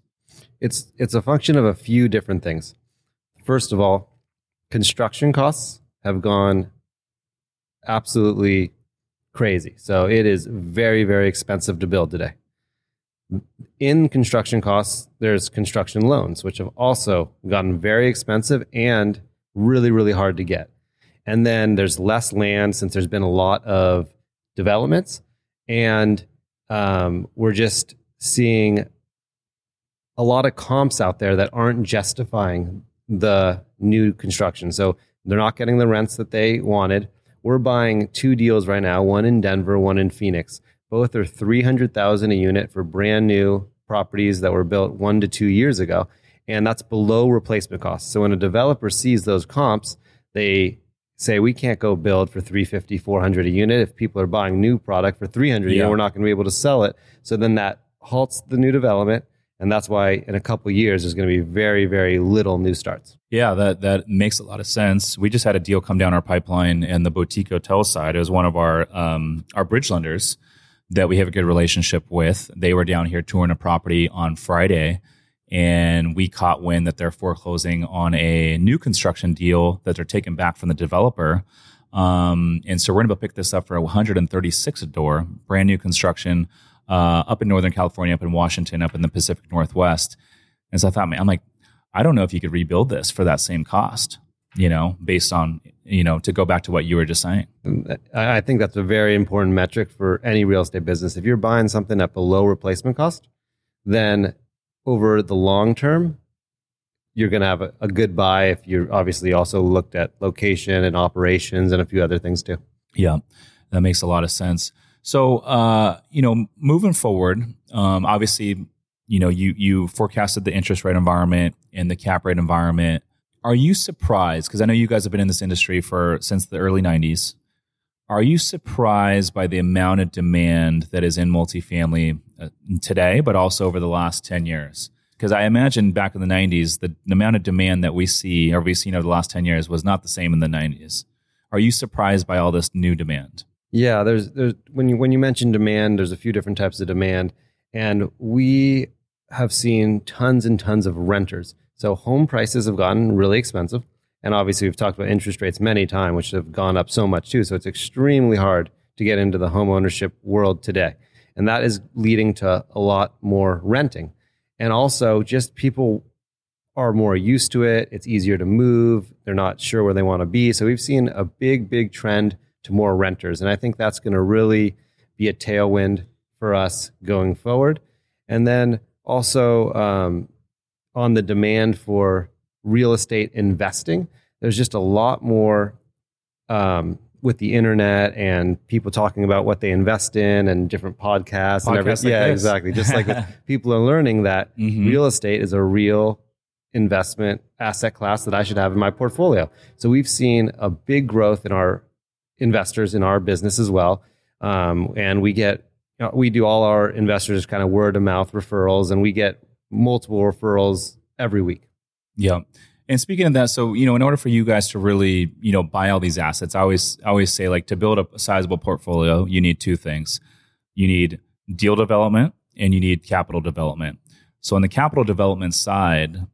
It's it's a function of a few different things. First of all, construction costs have gone absolutely crazy. So it is very very expensive to build today. In construction costs, there's construction loans, which have also gotten very expensive and really really hard to get. And then there's less land since there's been a lot of developments and um, we're just seeing a lot of comps out there that aren't justifying the new construction. So they're not getting the rents that they wanted. We're buying two deals right now, one in Denver, one in Phoenix. Both are 300,000 a unit for brand new properties that were built 1 to 2 years ago, and that's below replacement costs. So when a developer sees those comps, they say we can't go build for 350 400 a unit if people are buying new product for 300 yeah. you know we're not going to be able to sell it so then that halts the new development And that's why in a couple years, there's going to be very, very little new starts. Yeah, that, that makes a lot of sense. We just had a deal come down our pipeline and the boutique hotel side. is one of our, um, our bridge lenders that we have a good relationship with. They were down here touring a property on Friday and we caught wind that they're foreclosing on a new construction deal that they're taking back from the developer. Um, and so we're going to pick this up for 136 a door, brand new construction uh, up in Northern California, up in Washington, up in the Pacific Northwest. And so I thought, man, I'm like, I don't know if you could rebuild this for that same cost, you know, based on, you know, to go back to what you were just saying. I think that's a very important metric for any real estate business. If you're buying something at below replacement cost, then over the long term, you're going to have a, a good buy if you're obviously also looked at location and operations and a few other things too. Yeah, that makes a lot of sense. So, uh, you know, moving forward, um, obviously, you know, you you forecasted the interest rate environment and the cap rate environment. Are you surprised? Because I know you guys have been in this industry for since the early '90s. Are you surprised by the amount of demand that is in multifamily uh, today, but also over the last ten years? Because I imagine back in the '90s, the, the amount of demand that we see or we've seen over the last ten years was not the same in the '90s. Are you surprised by all this new demand? Yeah, there's there's when you when you mention demand, there's a few different types of demand, and we have seen tons and tons of renters. So home prices have gotten really expensive, and obviously we've talked about interest rates many times, which have gone up so much too. So it's extremely hard to get into the home ownership world today, and that is leading to a lot more renting, and also just people are more used to it. It's easier to move. They're not sure where they want to be. So we've seen a big, big trend to more renters. And I think that's going to really be a tailwind for us going forward. And then also um, on the demand for real estate investing, there's just a lot more um, with the internet and people talking about what they invest in and different podcasts, podcasts and everything. Like yeah, this. exactly. Just like people are learning that mm-hmm. real estate is a real investment asset class that I should have in my portfolio. So we've seen a big growth in our investors in our business as well. Um, and we get, you know, we do all our investors kind of word of mouth referrals, and we get multiple referrals every week. Yeah. And speaking of that, so you know, in order for you guys to really, you know, buy all these assets, I always I always say like to build a sizable portfolio, you need two things. You need deal development and you need capital development. So on the capital development side,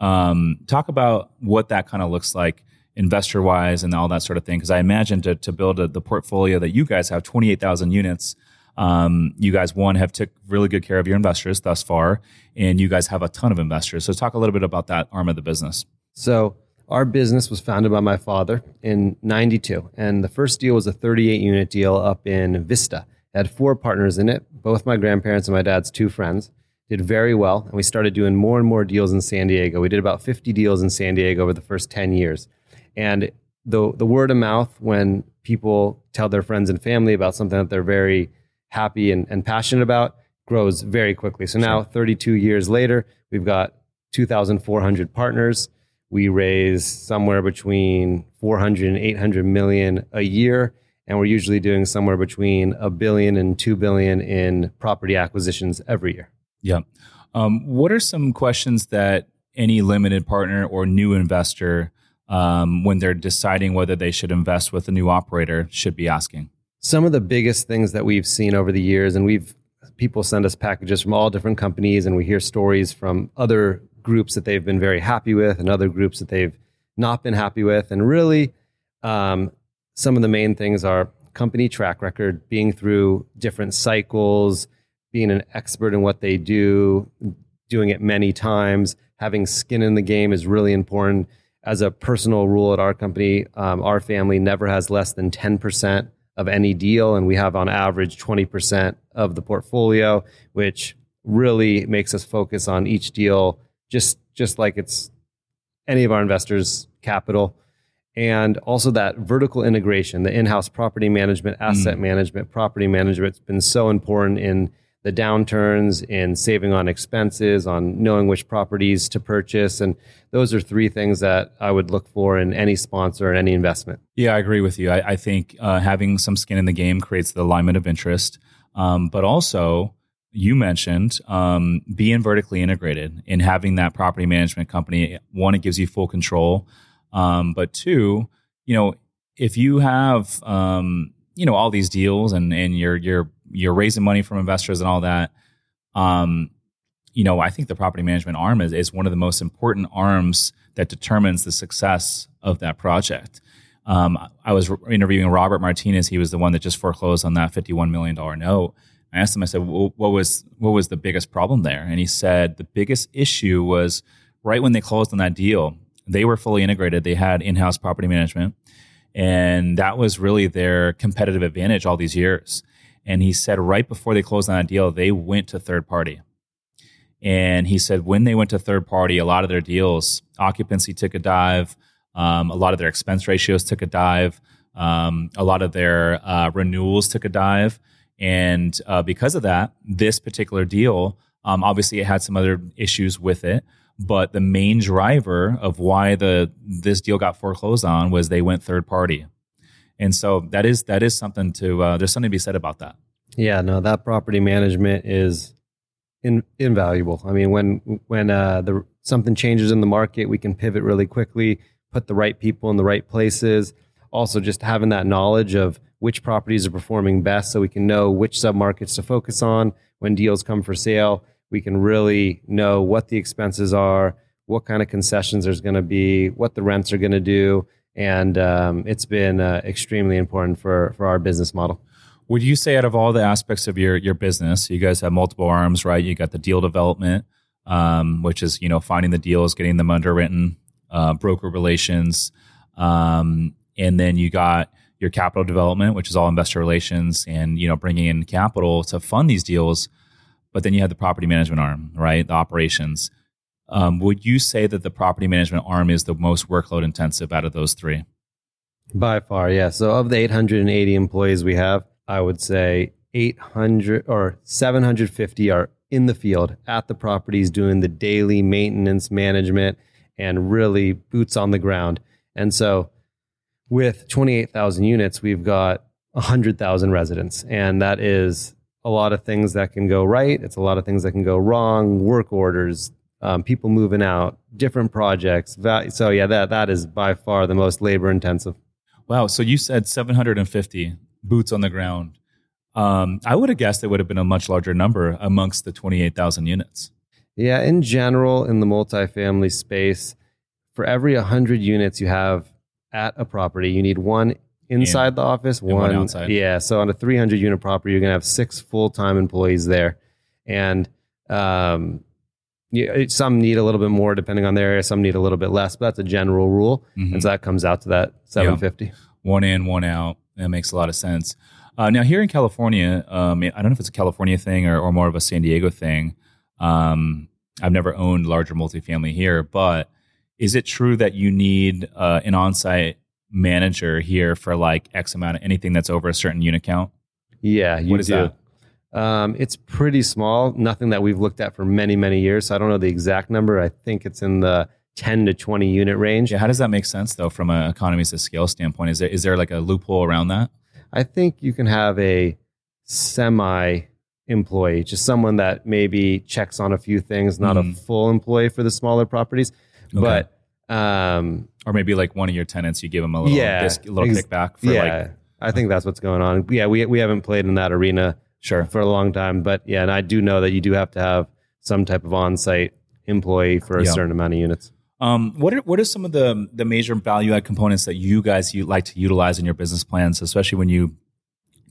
um, talk about what that kind of looks like investor wise and all that sort of thing? Because I imagine to, to build a, the portfolio that you guys have, 28,000 units, um, you guys, one, have took really good care of your investors thus far, and you guys have a ton of investors. So talk a little bit about that arm of the business. So our business was founded by my father in 92, and the first deal was a 38 unit deal up in Vista. It had four partners in it, both my grandparents and my dad's two friends did very well and we started doing more and more deals in San Diego. We did about 50 deals in San Diego over the first 10 years. And the the word of mouth when people tell their friends and family about something that they're very happy and, and passionate about grows very quickly. So now, 32 years later, we've got 2,400 partners. We raise somewhere between 400 and 800 million a year, and we're usually doing somewhere between a billion and two billion in property acquisitions every year. Yeah. Um, what are some questions that any limited partner or new investor um, when they're deciding whether they should invest with a new operator should be asking? Some of the biggest things that we've seen over the years, and we've people send us packages from all different companies, and we hear stories from other groups that they've been very happy with, and other groups that they've not been happy with, and really, um, some of the main things are company track record, being through different cycles, being an expert in what they do, doing it many times, having skin in the game is really important. As a personal rule at our company, um, our family never has less than 10% of any deal, and we have on average 20% of the portfolio, which really makes us focus on each deal just just like it's any of our investors' capital. And also that vertical integration, the in-house property management, asset mm. management, property management, it's been so important in the downturns in saving on expenses, on knowing which properties to purchase. And those are three things that I would look for in any sponsor and any investment. Yeah, I agree with you. I, I think uh, having some skin in the game creates the alignment of interest. Um, but also, you mentioned um, being vertically integrated and having that property management company. One, it gives you full control, um, but two, you know, if you have um, you know all these deals and and you're you're you're raising money from investors and all that, um, you know, I think the property management arm is, is one of the most important arms that determines the success of that project. Um, I was interviewing Robert Martinez. He was the one that just foreclosed on that $51 million note. I asked him, I said, well, what was, what was the biggest problem there? And he said, the biggest issue was right when they closed on that deal, they were fully integrated. They had in-house property management. And that was really their competitive advantage all these years. And he said, right before they closed on a deal, they went to third party. And he said when they went to third party, a lot of their deals, occupancy took a dive, um, a lot of their expense ratios took a dive, um, a lot of their uh, renewals took a dive. And uh, because of that, this particular deal, um, obviously, it had some other issues with it. But the main driver of why the this deal got foreclosed on was they went third party, and so that is that is something to uh, there's something to be said about that. Yeah, no, that property management is in, invaluable. I mean, when when uh, the something changes in the market, we can pivot really quickly, put the right people in the right places. Also, just having that knowledge of which properties are performing best, so we can know which submarkets to focus on when deals come for sale. We can really know what the expenses are, what kind of concessions there's going to be, what the rents are going to do, and um, it's been uh, extremely important for for our business model. Would you say out of all the aspects of your your business, you guys have multiple arms, right? You got the deal development, um, which is you know finding the deals, getting them underwritten, uh, broker relations, um, and then you got your capital development, which is all investor relations, and you know bringing in capital to fund these deals. But then you have the property management arm, right? The operations. Um, would you say that the property management arm is the most workload intensive out of those three? By far, yeah. So of the 880 employees we have, I would say 800 or 750 are in the field at the properties doing the daily maintenance management and really boots on the ground. And so with 28,000 units, we've got 100,000 residents. And that is a lot of things that can go right. It's a lot of things that can go wrong, work orders, um, people moving out, different projects. So yeah, that, that is by far the most labor intensive. Wow. So you said 750 boots on the ground. Um, I would have guessed it would have been a much larger number amongst the 28,000 units. Yeah, in general, in the multifamily space, for every 100 units you have at a property, you need one inside the office, one, one, outside. Yeah, so on a 300 unit property, you're going to have six full time employees there. And um, yeah, some need a little bit more depending on the area, some need a little bit less, but that's a general rule. Mm-hmm. And so that comes out to that 750. One in, one out. That makes a lot of sense. Uh, now, here in California, um, I don't know if it's a California thing or, or more of a San Diego thing. Um, I've never owned larger multifamily here, but is it true that you need uh, an on-site manager here for like X amount of anything that's over a certain unit count? Yeah, you what is do. That? Um, it's pretty small. Nothing that we've looked at for many, many years. So I don't know the exact number. I think it's in the 10 to 20 unit range. Yeah, how does that make sense though from an economies of scale standpoint? Is there is there like a loophole around that? I think you can have a semi employee, just someone that maybe checks on a few things, not mm. a hmm. full employee for the smaller properties, okay. but um, or maybe like one of your tenants, you give them a little yeah, disc, little ex- kickback. For yeah, like, I think that's what's going on. Yeah, we we haven't played in that arena sure for a long time, but yeah, and I do know that you do have to have some type of on site employee for a yep. certain amount of units. Um, what are what are some of the the major value add components that you guys you like to utilize in your business plans, especially when you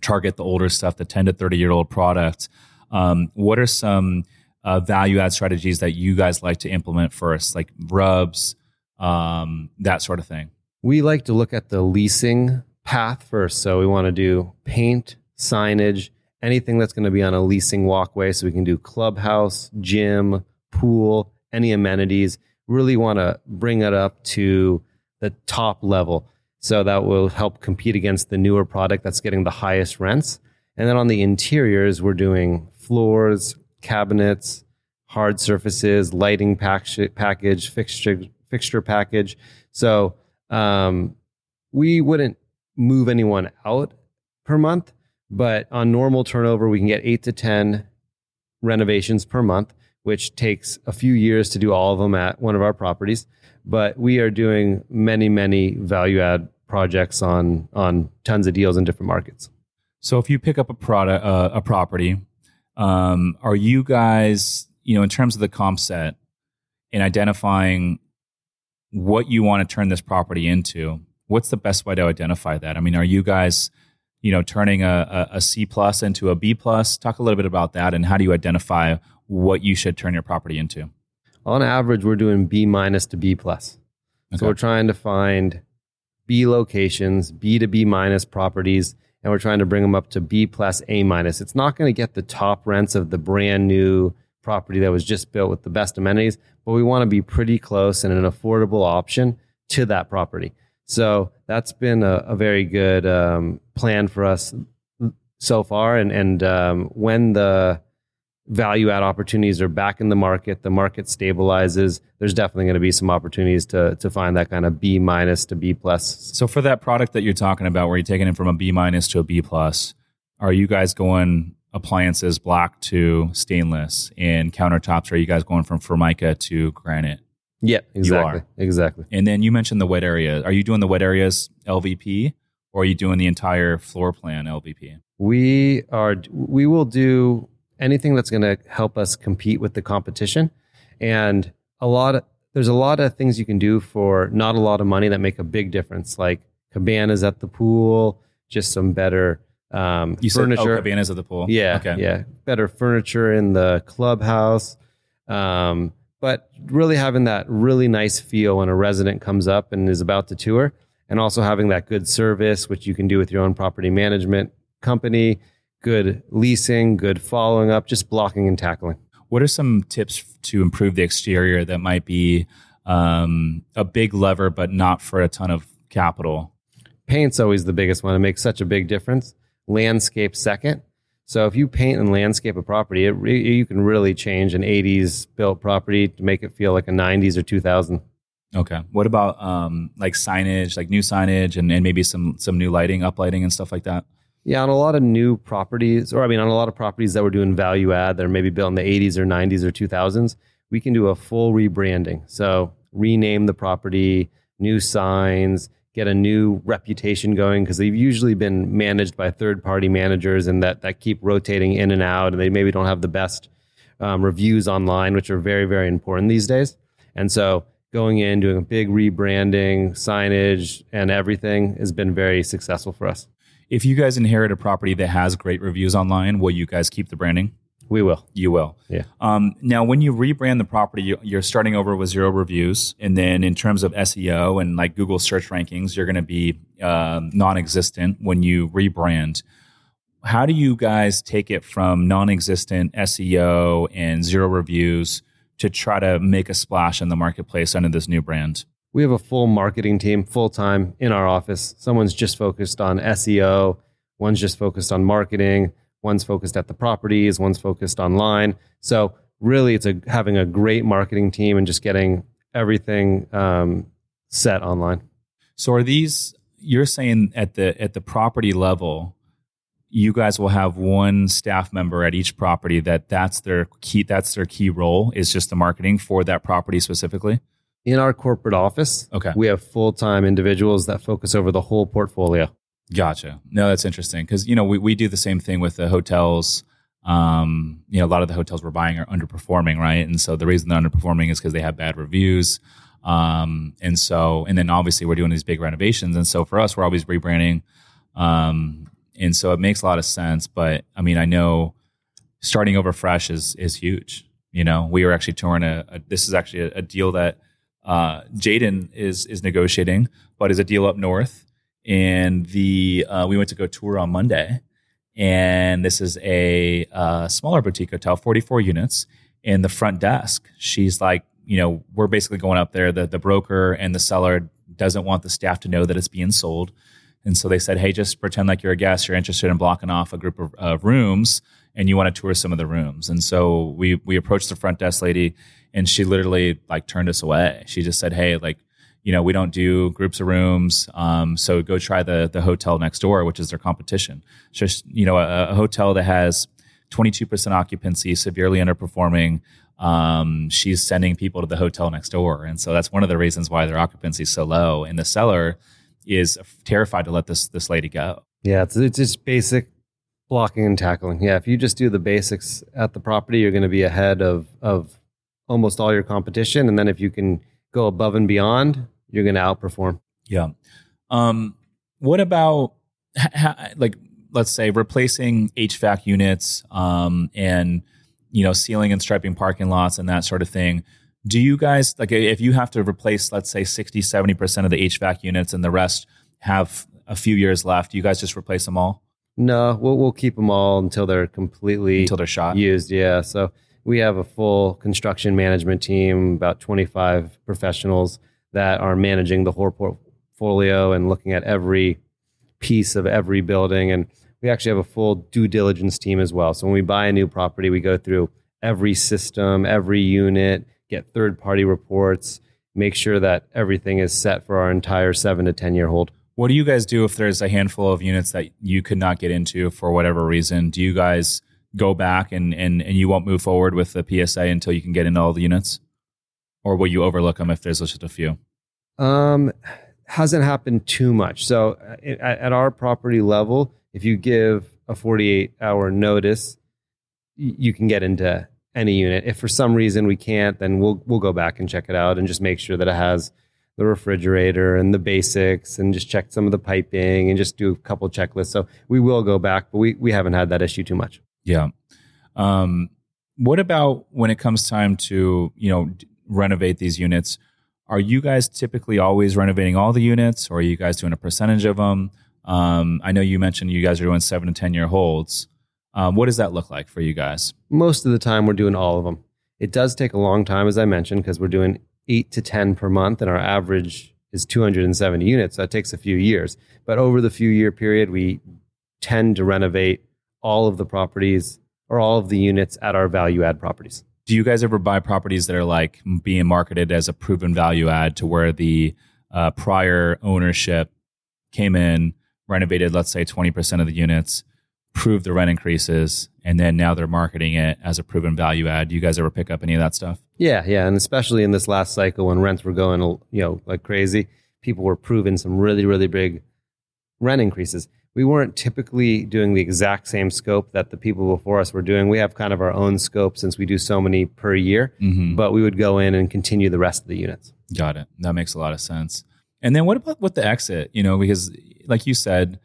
target the older stuff, the ten to thirty year old product? Um, what are some uh, value add strategies that you guys like to implement first, like RUBS, um, that sort of thing? We like to look at the leasing path first. So we want to do paint, signage, anything that's going to be on a leasing walkway. So we can do clubhouse, gym, pool, any amenities really want to bring it up to the top level. So that will help compete against the newer product that's getting the highest rents. And then on the interiors, we're doing floors, cabinets, hard surfaces, lighting package, fixture, fixture package. So um, we wouldn't move anyone out per month, but on normal turnover, we can get eight to 10 renovations per month, which takes a few years to do all of them at one of our properties. But we are doing many, many value add projects on on tons of deals in different markets. So if you pick up a product, uh, a property, um, are you guys, you know, in terms of the comp set and identifying what you want to turn this property into? What's the best way to identify that? I mean, are you guys, you know, turning a, a, C plus into a B plus? Talk a little bit about that, and how do you identify what you should turn your property into? On average, we're doing B minus to B plus. Okay. So we're trying to find B locations, B to B minus properties, and we're trying to bring them up to B plus A minus. It's not going to get the top rents of the brand new property that was just built with the best amenities, but we want to be pretty close and an affordable option to that property. So that's been a, a very good um, plan for us so far. And and um, when the value add opportunities are back in the market, the market stabilizes. There's definitely going to be some opportunities to to find that kind of B minus to B plus. So for that product that you're talking about, where you're taking it from a B minus to a B plus, are you guys going appliances black to stainless and countertops? Are you guys going from Formica to granite? Yeah, exactly, exactly. And then you mentioned the wet area. Are you doing the wet areas LVP, or are you doing the entire floor plan LVP? We are. We will do anything that's going to help us compete with the competition. And a lot of, there's a lot of things you can do for not a lot of money that make a big difference, like cabanas at the pool, just some better um, You said furniture. oh, cabanas at the pool. Yeah, Okay. yeah, better furniture in the clubhouse. Um, but really having that really nice feel when a resident comes up and is about to tour, and also having that good service, which you can do with your own property management company, good leasing, good following up, just blocking and tackling. What are some tips to improve the exterior that might be um, a big lever, but not for a ton of capital? Paint's always the biggest one. It makes such a big difference. Landscape second. So if you paint and landscape a property, it re- you can really change an 80s built property to make it feel like a 90s or 2000. Okay. What about um, like signage, like new signage, and, and maybe some some new lighting, uplighting, and stuff like that? Yeah, on a lot of new properties, or I mean, on a lot of properties that we're doing value add that are maybe built in the 80s or 90s or 2000s, we can do a full rebranding. So rename the property, new signs, get a new reputation going because they've usually been managed by third party managers and that, that keep rotating in and out, and they maybe don't have the best um, reviews online, which are very, very important these days. And so going in, doing a big rebranding, signage, and everything has been very successful for us. If you guys inherit a property that has great reviews online, will you guys keep the branding? We will. You will. Yeah. Um, now, when you rebrand the property, you- you're starting over with zero reviews, and then in terms of SEO and like Google search rankings, you're going to be um, non-existent when you rebrand. How do you guys take it from non-existent SEO and zero reviews to try to make a splash in the marketplace under this new brand? We have a full marketing team full time in our office. Someone's just focused on SEO, one's just focused on marketing, one's focused at the properties, one's focused online. So really, it's a having a great marketing team and just getting everything um, set online. So are these you're saying at the at the property level you guys will have one staff member at each property that that's their key that's their key role is just the marketing for that property specifically? In our corporate office, Okay. we have full time individuals that focus over the whole portfolio. Gotcha. No, that's interesting because you know we, we do the same thing with the hotels. Um, you know, a lot of the hotels we're buying are underperforming, right? And so the reason they're underperforming is because they have bad reviews. Um, and so, and then obviously we're doing these big renovations, and so for us, we're always rebranding. Um, and so it makes a lot of sense. But I mean, I know starting over fresh is is huge. You know, we were actually touring a, a this is actually a, a deal that uh, Jaden is is negotiating, but is a deal up north and the uh, we went to go tour on Monday, and this is a uh, smaller boutique hotel, 44 units. In the front desk, she's like, you know, we're basically going up there. The the broker and the seller doesn't want the staff to know that it's being sold, and so they said, hey, just pretend like you're a guest. You're interested in blocking off a group of, of rooms, and you want to tour some of the rooms. And so we we approached the front desk lady, and she literally like turned us away. She just said, hey, like you know, we don't do groups of rooms. Um, so go try the the hotel next door, which is their competition. It's just you know, a, a hotel that has 22% occupancy, severely underperforming. Um, she's sending people to the hotel next door. And so that's one of the reasons why their occupancy is so low. And the seller is terrified to let this, this lady go. Yeah, it's, it's just basic blocking and tackling. Yeah, if you just do the basics at the property, you're going to be ahead of, of almost all your competition. And then if you can go above and beyond, you're going to outperform. Yeah. Um, what about ha- like let's say replacing HVAC units um, and you know sealing and striping parking lots and that sort of thing? Do you guys like if you have to replace let's say 60 70% of the HVAC units and the rest have a few years left, do you guys just replace them all? No, we'll we'll keep them all until they're completely until they're shot used. Yeah, so we have a full construction management team, about 25 professionals that are managing the whole portfolio and looking at every piece of every building. And we actually have a full due diligence team as well. So when we buy a new property, we go through every system, every unit, get third party reports, make sure that everything is set for our entire seven to 10 year hold. What do you guys do if there's a handful of units that you could not get into for whatever reason? Do you guys go back and, and, and you won't move forward with the PSA until you can get into all the units? Or will you overlook them if there's just a few? Um, hasn't happened too much. So uh, at, at our property level, if you give a 48 hour notice, you can get into any unit. If for some reason we can't, then we'll we'll go back and check it out and just make sure that it has the refrigerator and the basics and just check some of the piping and just do a couple checklists. So we will go back, but we we haven't had that issue too much. Yeah. Um, what about when it comes time to you know renovate these units? Are you guys typically always renovating all the units, or are you guys doing a percentage of them? Um, I know you mentioned you guys are doing seven to ten year holds. Um, what does that look like for you guys? Most of the time, we're doing all of them. It does take a long time, as I mentioned, because we're doing eight to ten per month, and our average is 270 units. So that takes a few years. But over the few year period, we tend to renovate all of the properties or all of the units at our value add properties do you guys ever buy properties that are like being marketed as a proven value add to where the uh, prior ownership came in, renovated, let's say 20% of the units, proved the rent increases, and then now they're marketing it as a proven value add? Do you guys ever pick up any of that stuff? Yeah, yeah. And especially in this last cycle when rents were going, you know, like crazy, people were proving some really, really big rent increases we weren't typically doing the exact same scope that the people before us were doing. We have kind of our own scope since we do so many per year, mm-hmm. but we would go in and continue the rest of the units. Got it. That makes a lot of sense. And then what about with the exit? You know, because like you said,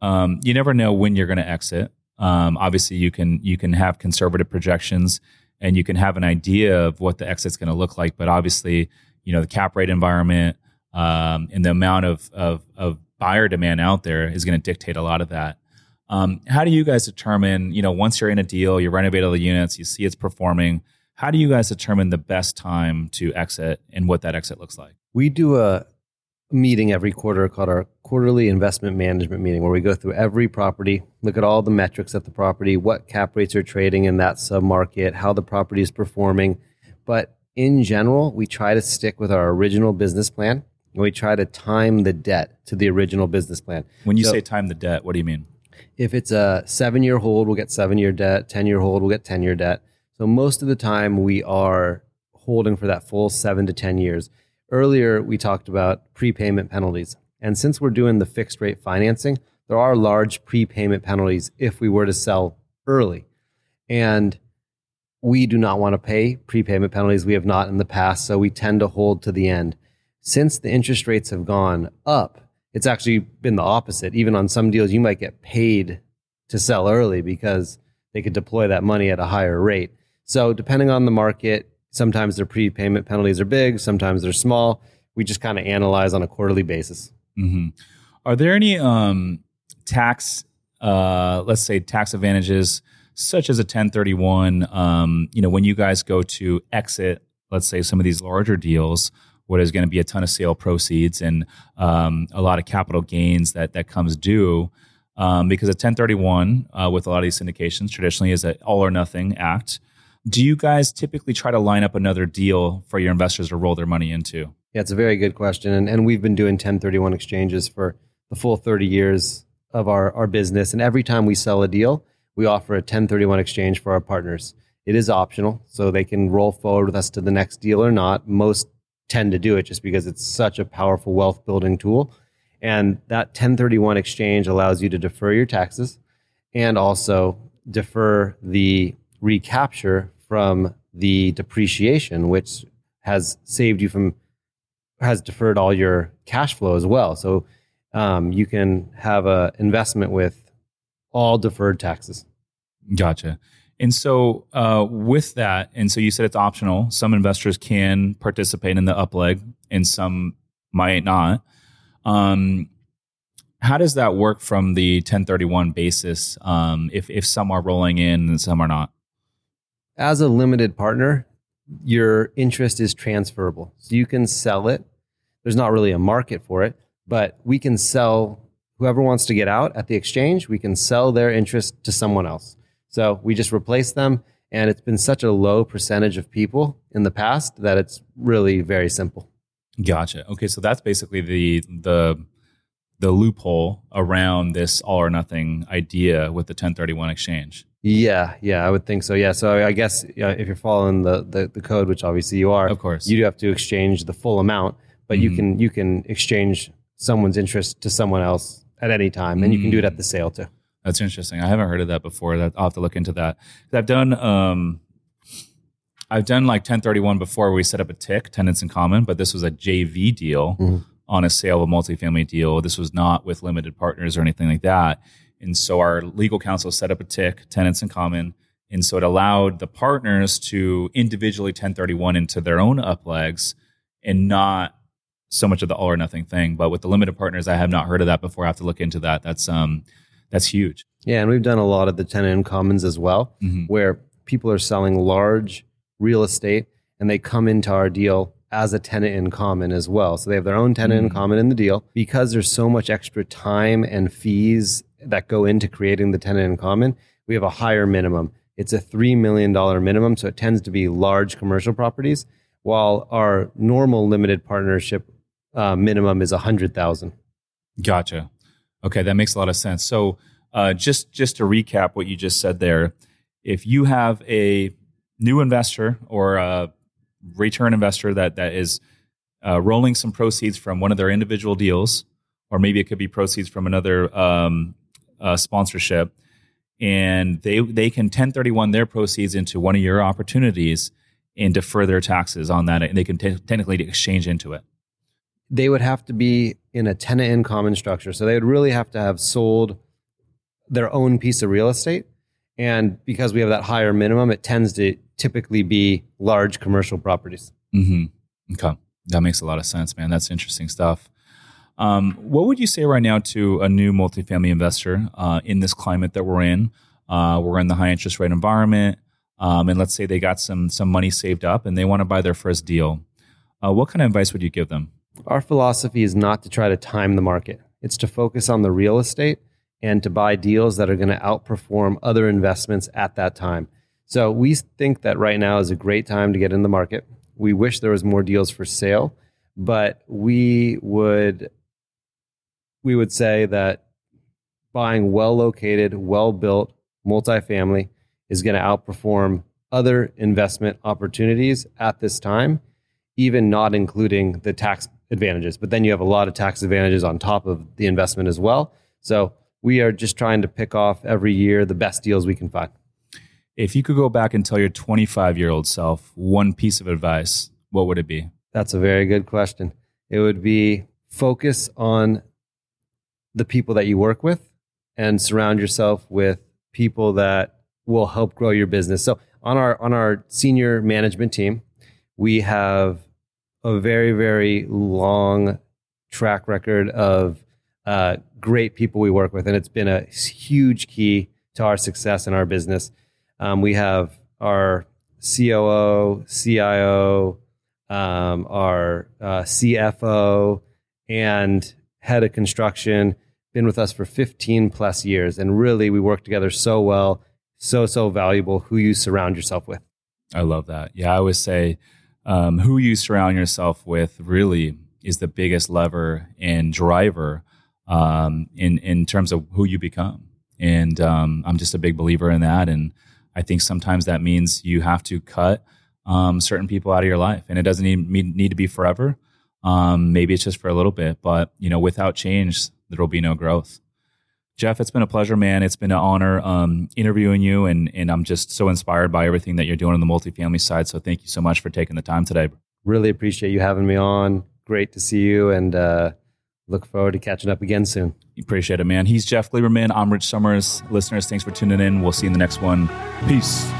um, you never know when you're going to exit. Um, obviously, you can you can have conservative projections and you can have an idea of what the exit's going to look like. But obviously, you know, the cap rate environment um, and the amount of, of, of buyer demand out there is going to dictate a lot of that. Um, how do you guys determine, you know, once you're in a deal, you renovate all the units, you see it's performing, how do you guys determine the best time to exit and what that exit looks like? We do a meeting every quarter called our quarterly investment management meeting where we go through every property, look at all the metrics at the property, what cap rates are trading in that submarket, how the property is performing. But in general, we try to stick with our original business plan and we try to time the debt to the original business plan. When you so, say time the debt, what do you mean? If it's a seven year hold, we'll get seven year debt. 10 year hold, we'll get 10 year debt. So most of the time, we are holding for that full seven to 10 years. Earlier, we talked about prepayment penalties. And since we're doing the fixed rate financing, there are large prepayment penalties if we were to sell early. And we do not want to pay prepayment penalties. We have not in the past, so we tend to hold to the end since the interest rates have gone up, it's actually been the opposite. Even on some deals, you might get paid to sell early because they could deploy that money at a higher rate. So, depending on the market, sometimes their prepayment penalties are big, sometimes they're small. We just kind of analyze on a quarterly basis. Mm-hmm. Are there any um, tax, uh, let's say, tax advantages, such as a 1031? Um, you know, when you guys go to exit, let's say, some of these larger deals, what is going to be a ton of sale proceeds and um, a lot of capital gains that that comes due. Um, because a 1031 uh, with a lot of these syndications traditionally is an all or nothing act. Do you guys typically try to line up another deal for your investors to roll their money into? Yeah, it's a very good question. And, and we've been doing 1031 exchanges for the full 30 years of our, our business. And every time we sell a deal, we offer a 1031 exchange for our partners. It is optional, so they can roll forward with us to the next deal or not. Most tend to do it just because it's such a powerful wealth building tool. And that 1031 exchange allows you to defer your taxes and also defer the recapture from the depreciation, which has saved you from, has deferred all your cash flow as well. So um, you can have an investment with all deferred taxes. Gotcha. And so, uh, with that, and so you said it's optional. Some investors can participate in the upleg, and some might not. Um, how does that work from the 1031 basis? Um, if if some are rolling in and some are not. As a limited partner, your interest is transferable, so you can sell it. There's not really a market for it, but we can sell whoever wants to get out at the exchange. We can sell their interest to someone else. So we just replace them. And it's been such a low percentage of people in the past that it's really very simple. Gotcha. Okay, so that's basically the the the loophole around this all or nothing idea with the 1031 exchange. Yeah, yeah, I would think so. Yeah, so I guess if you're following the, the, the code, which obviously you are, of course, you do have to exchange the full amount, but mm-hmm. you can you can exchange someone's interest to someone else at any time, and mm-hmm. you can do it at the sale too. That's interesting. I haven't heard of that before. That I'll have to look into that. I've done um, I've done like 1031 before. we set up a TIC tenants in common, but this was a JV deal mm-hmm. on a sale of a multifamily deal. This was not with limited partners or anything like that. And so our legal counsel set up a TIC, tenants in common. And so it allowed the partners to individually 1031 into their own uplegs and not so much of the all or nothing thing. But with the limited partners, I have not heard of that before. I have to look into that. That's um that's huge. Yeah, and we've done a lot of the tenant in commons as well, mm-hmm. where people are selling large real estate and they come into our deal as a tenant in common as well. So they have their own tenant mm-hmm. in common in the deal because there's so much extra time and fees that go into creating the tenant in common. We have a higher minimum. It's a $3 million minimum. So it tends to be large commercial properties, while our normal limited partnership uh, minimum is 100,000. Gotcha. Okay, that makes a lot of sense. So, uh, just just to recap what you just said there, if you have a new investor or a return investor that that is uh, rolling some proceeds from one of their individual deals, or maybe it could be proceeds from another um, uh, sponsorship, and they they can 1031 their proceeds into one of your opportunities and defer their taxes on that, and they can t- technically exchange into it they would have to be in a tenant in common structure. So they would really have to have sold their own piece of real estate. And because we have that higher minimum, it tends to typically be large commercial properties. Mm-hmm. Okay. That makes a lot of sense, man. That's interesting stuff. Um, what would you say right now to a new multifamily investor uh, in this climate that we're in? Uh, we're in the high interest rate environment, um, and let's say they got some some money saved up and they want to buy their first deal. Uh, what kind of advice would you give them? Our philosophy is not to try to time the market, it's to focus on the real estate and to buy deals that are going to outperform other investments at that time. So we think that right now is a great time to get in the market. We wish there was more deals for sale, but we would we would say that buying well located, well built multifamily is going to outperform other investment opportunities at this time, even not including the tax advantages, but then you have a lot of tax advantages on top of the investment as well. So we are just trying to pick off every year the best deals we can find. If you could go back and tell your 25 year old self one piece of advice, what would it be? That's a very good question. It would be focus on the people that you work with and surround yourself with people that will help grow your business. So on our on our senior management team, we have a very, very long track record of uh, great people we work with, and it's been a huge key to our success in our business. Um, we have our COO, CIO, um, our uh, CFO, and head of construction. Been with us for 15 plus years, and really we work together so well, so so valuable. Who you surround yourself with. I love that. Yeah, I always say um, who you surround yourself with really is the biggest lever and driver um, in in terms of who you become. And um, I'm just a big believer in that. And I think sometimes that means you have to cut um, certain people out of your life, and it doesn't need, need to be forever. Um, maybe it's just for a little bit, but you know, without change, there will be no growth. Jeff, it's been a pleasure, man. It's been an honor um, interviewing you, and and I'm just so inspired by everything that you're doing on the multifamily side. So thank you so much for taking the time today. Really appreciate you having me on. Great to see you, and uh, look forward to catching up again soon. Appreciate it, man. He's Jeff Gleiberman. I'm Rich Somers. Listeners, thanks for tuning in. We'll see you in the next one. Peace.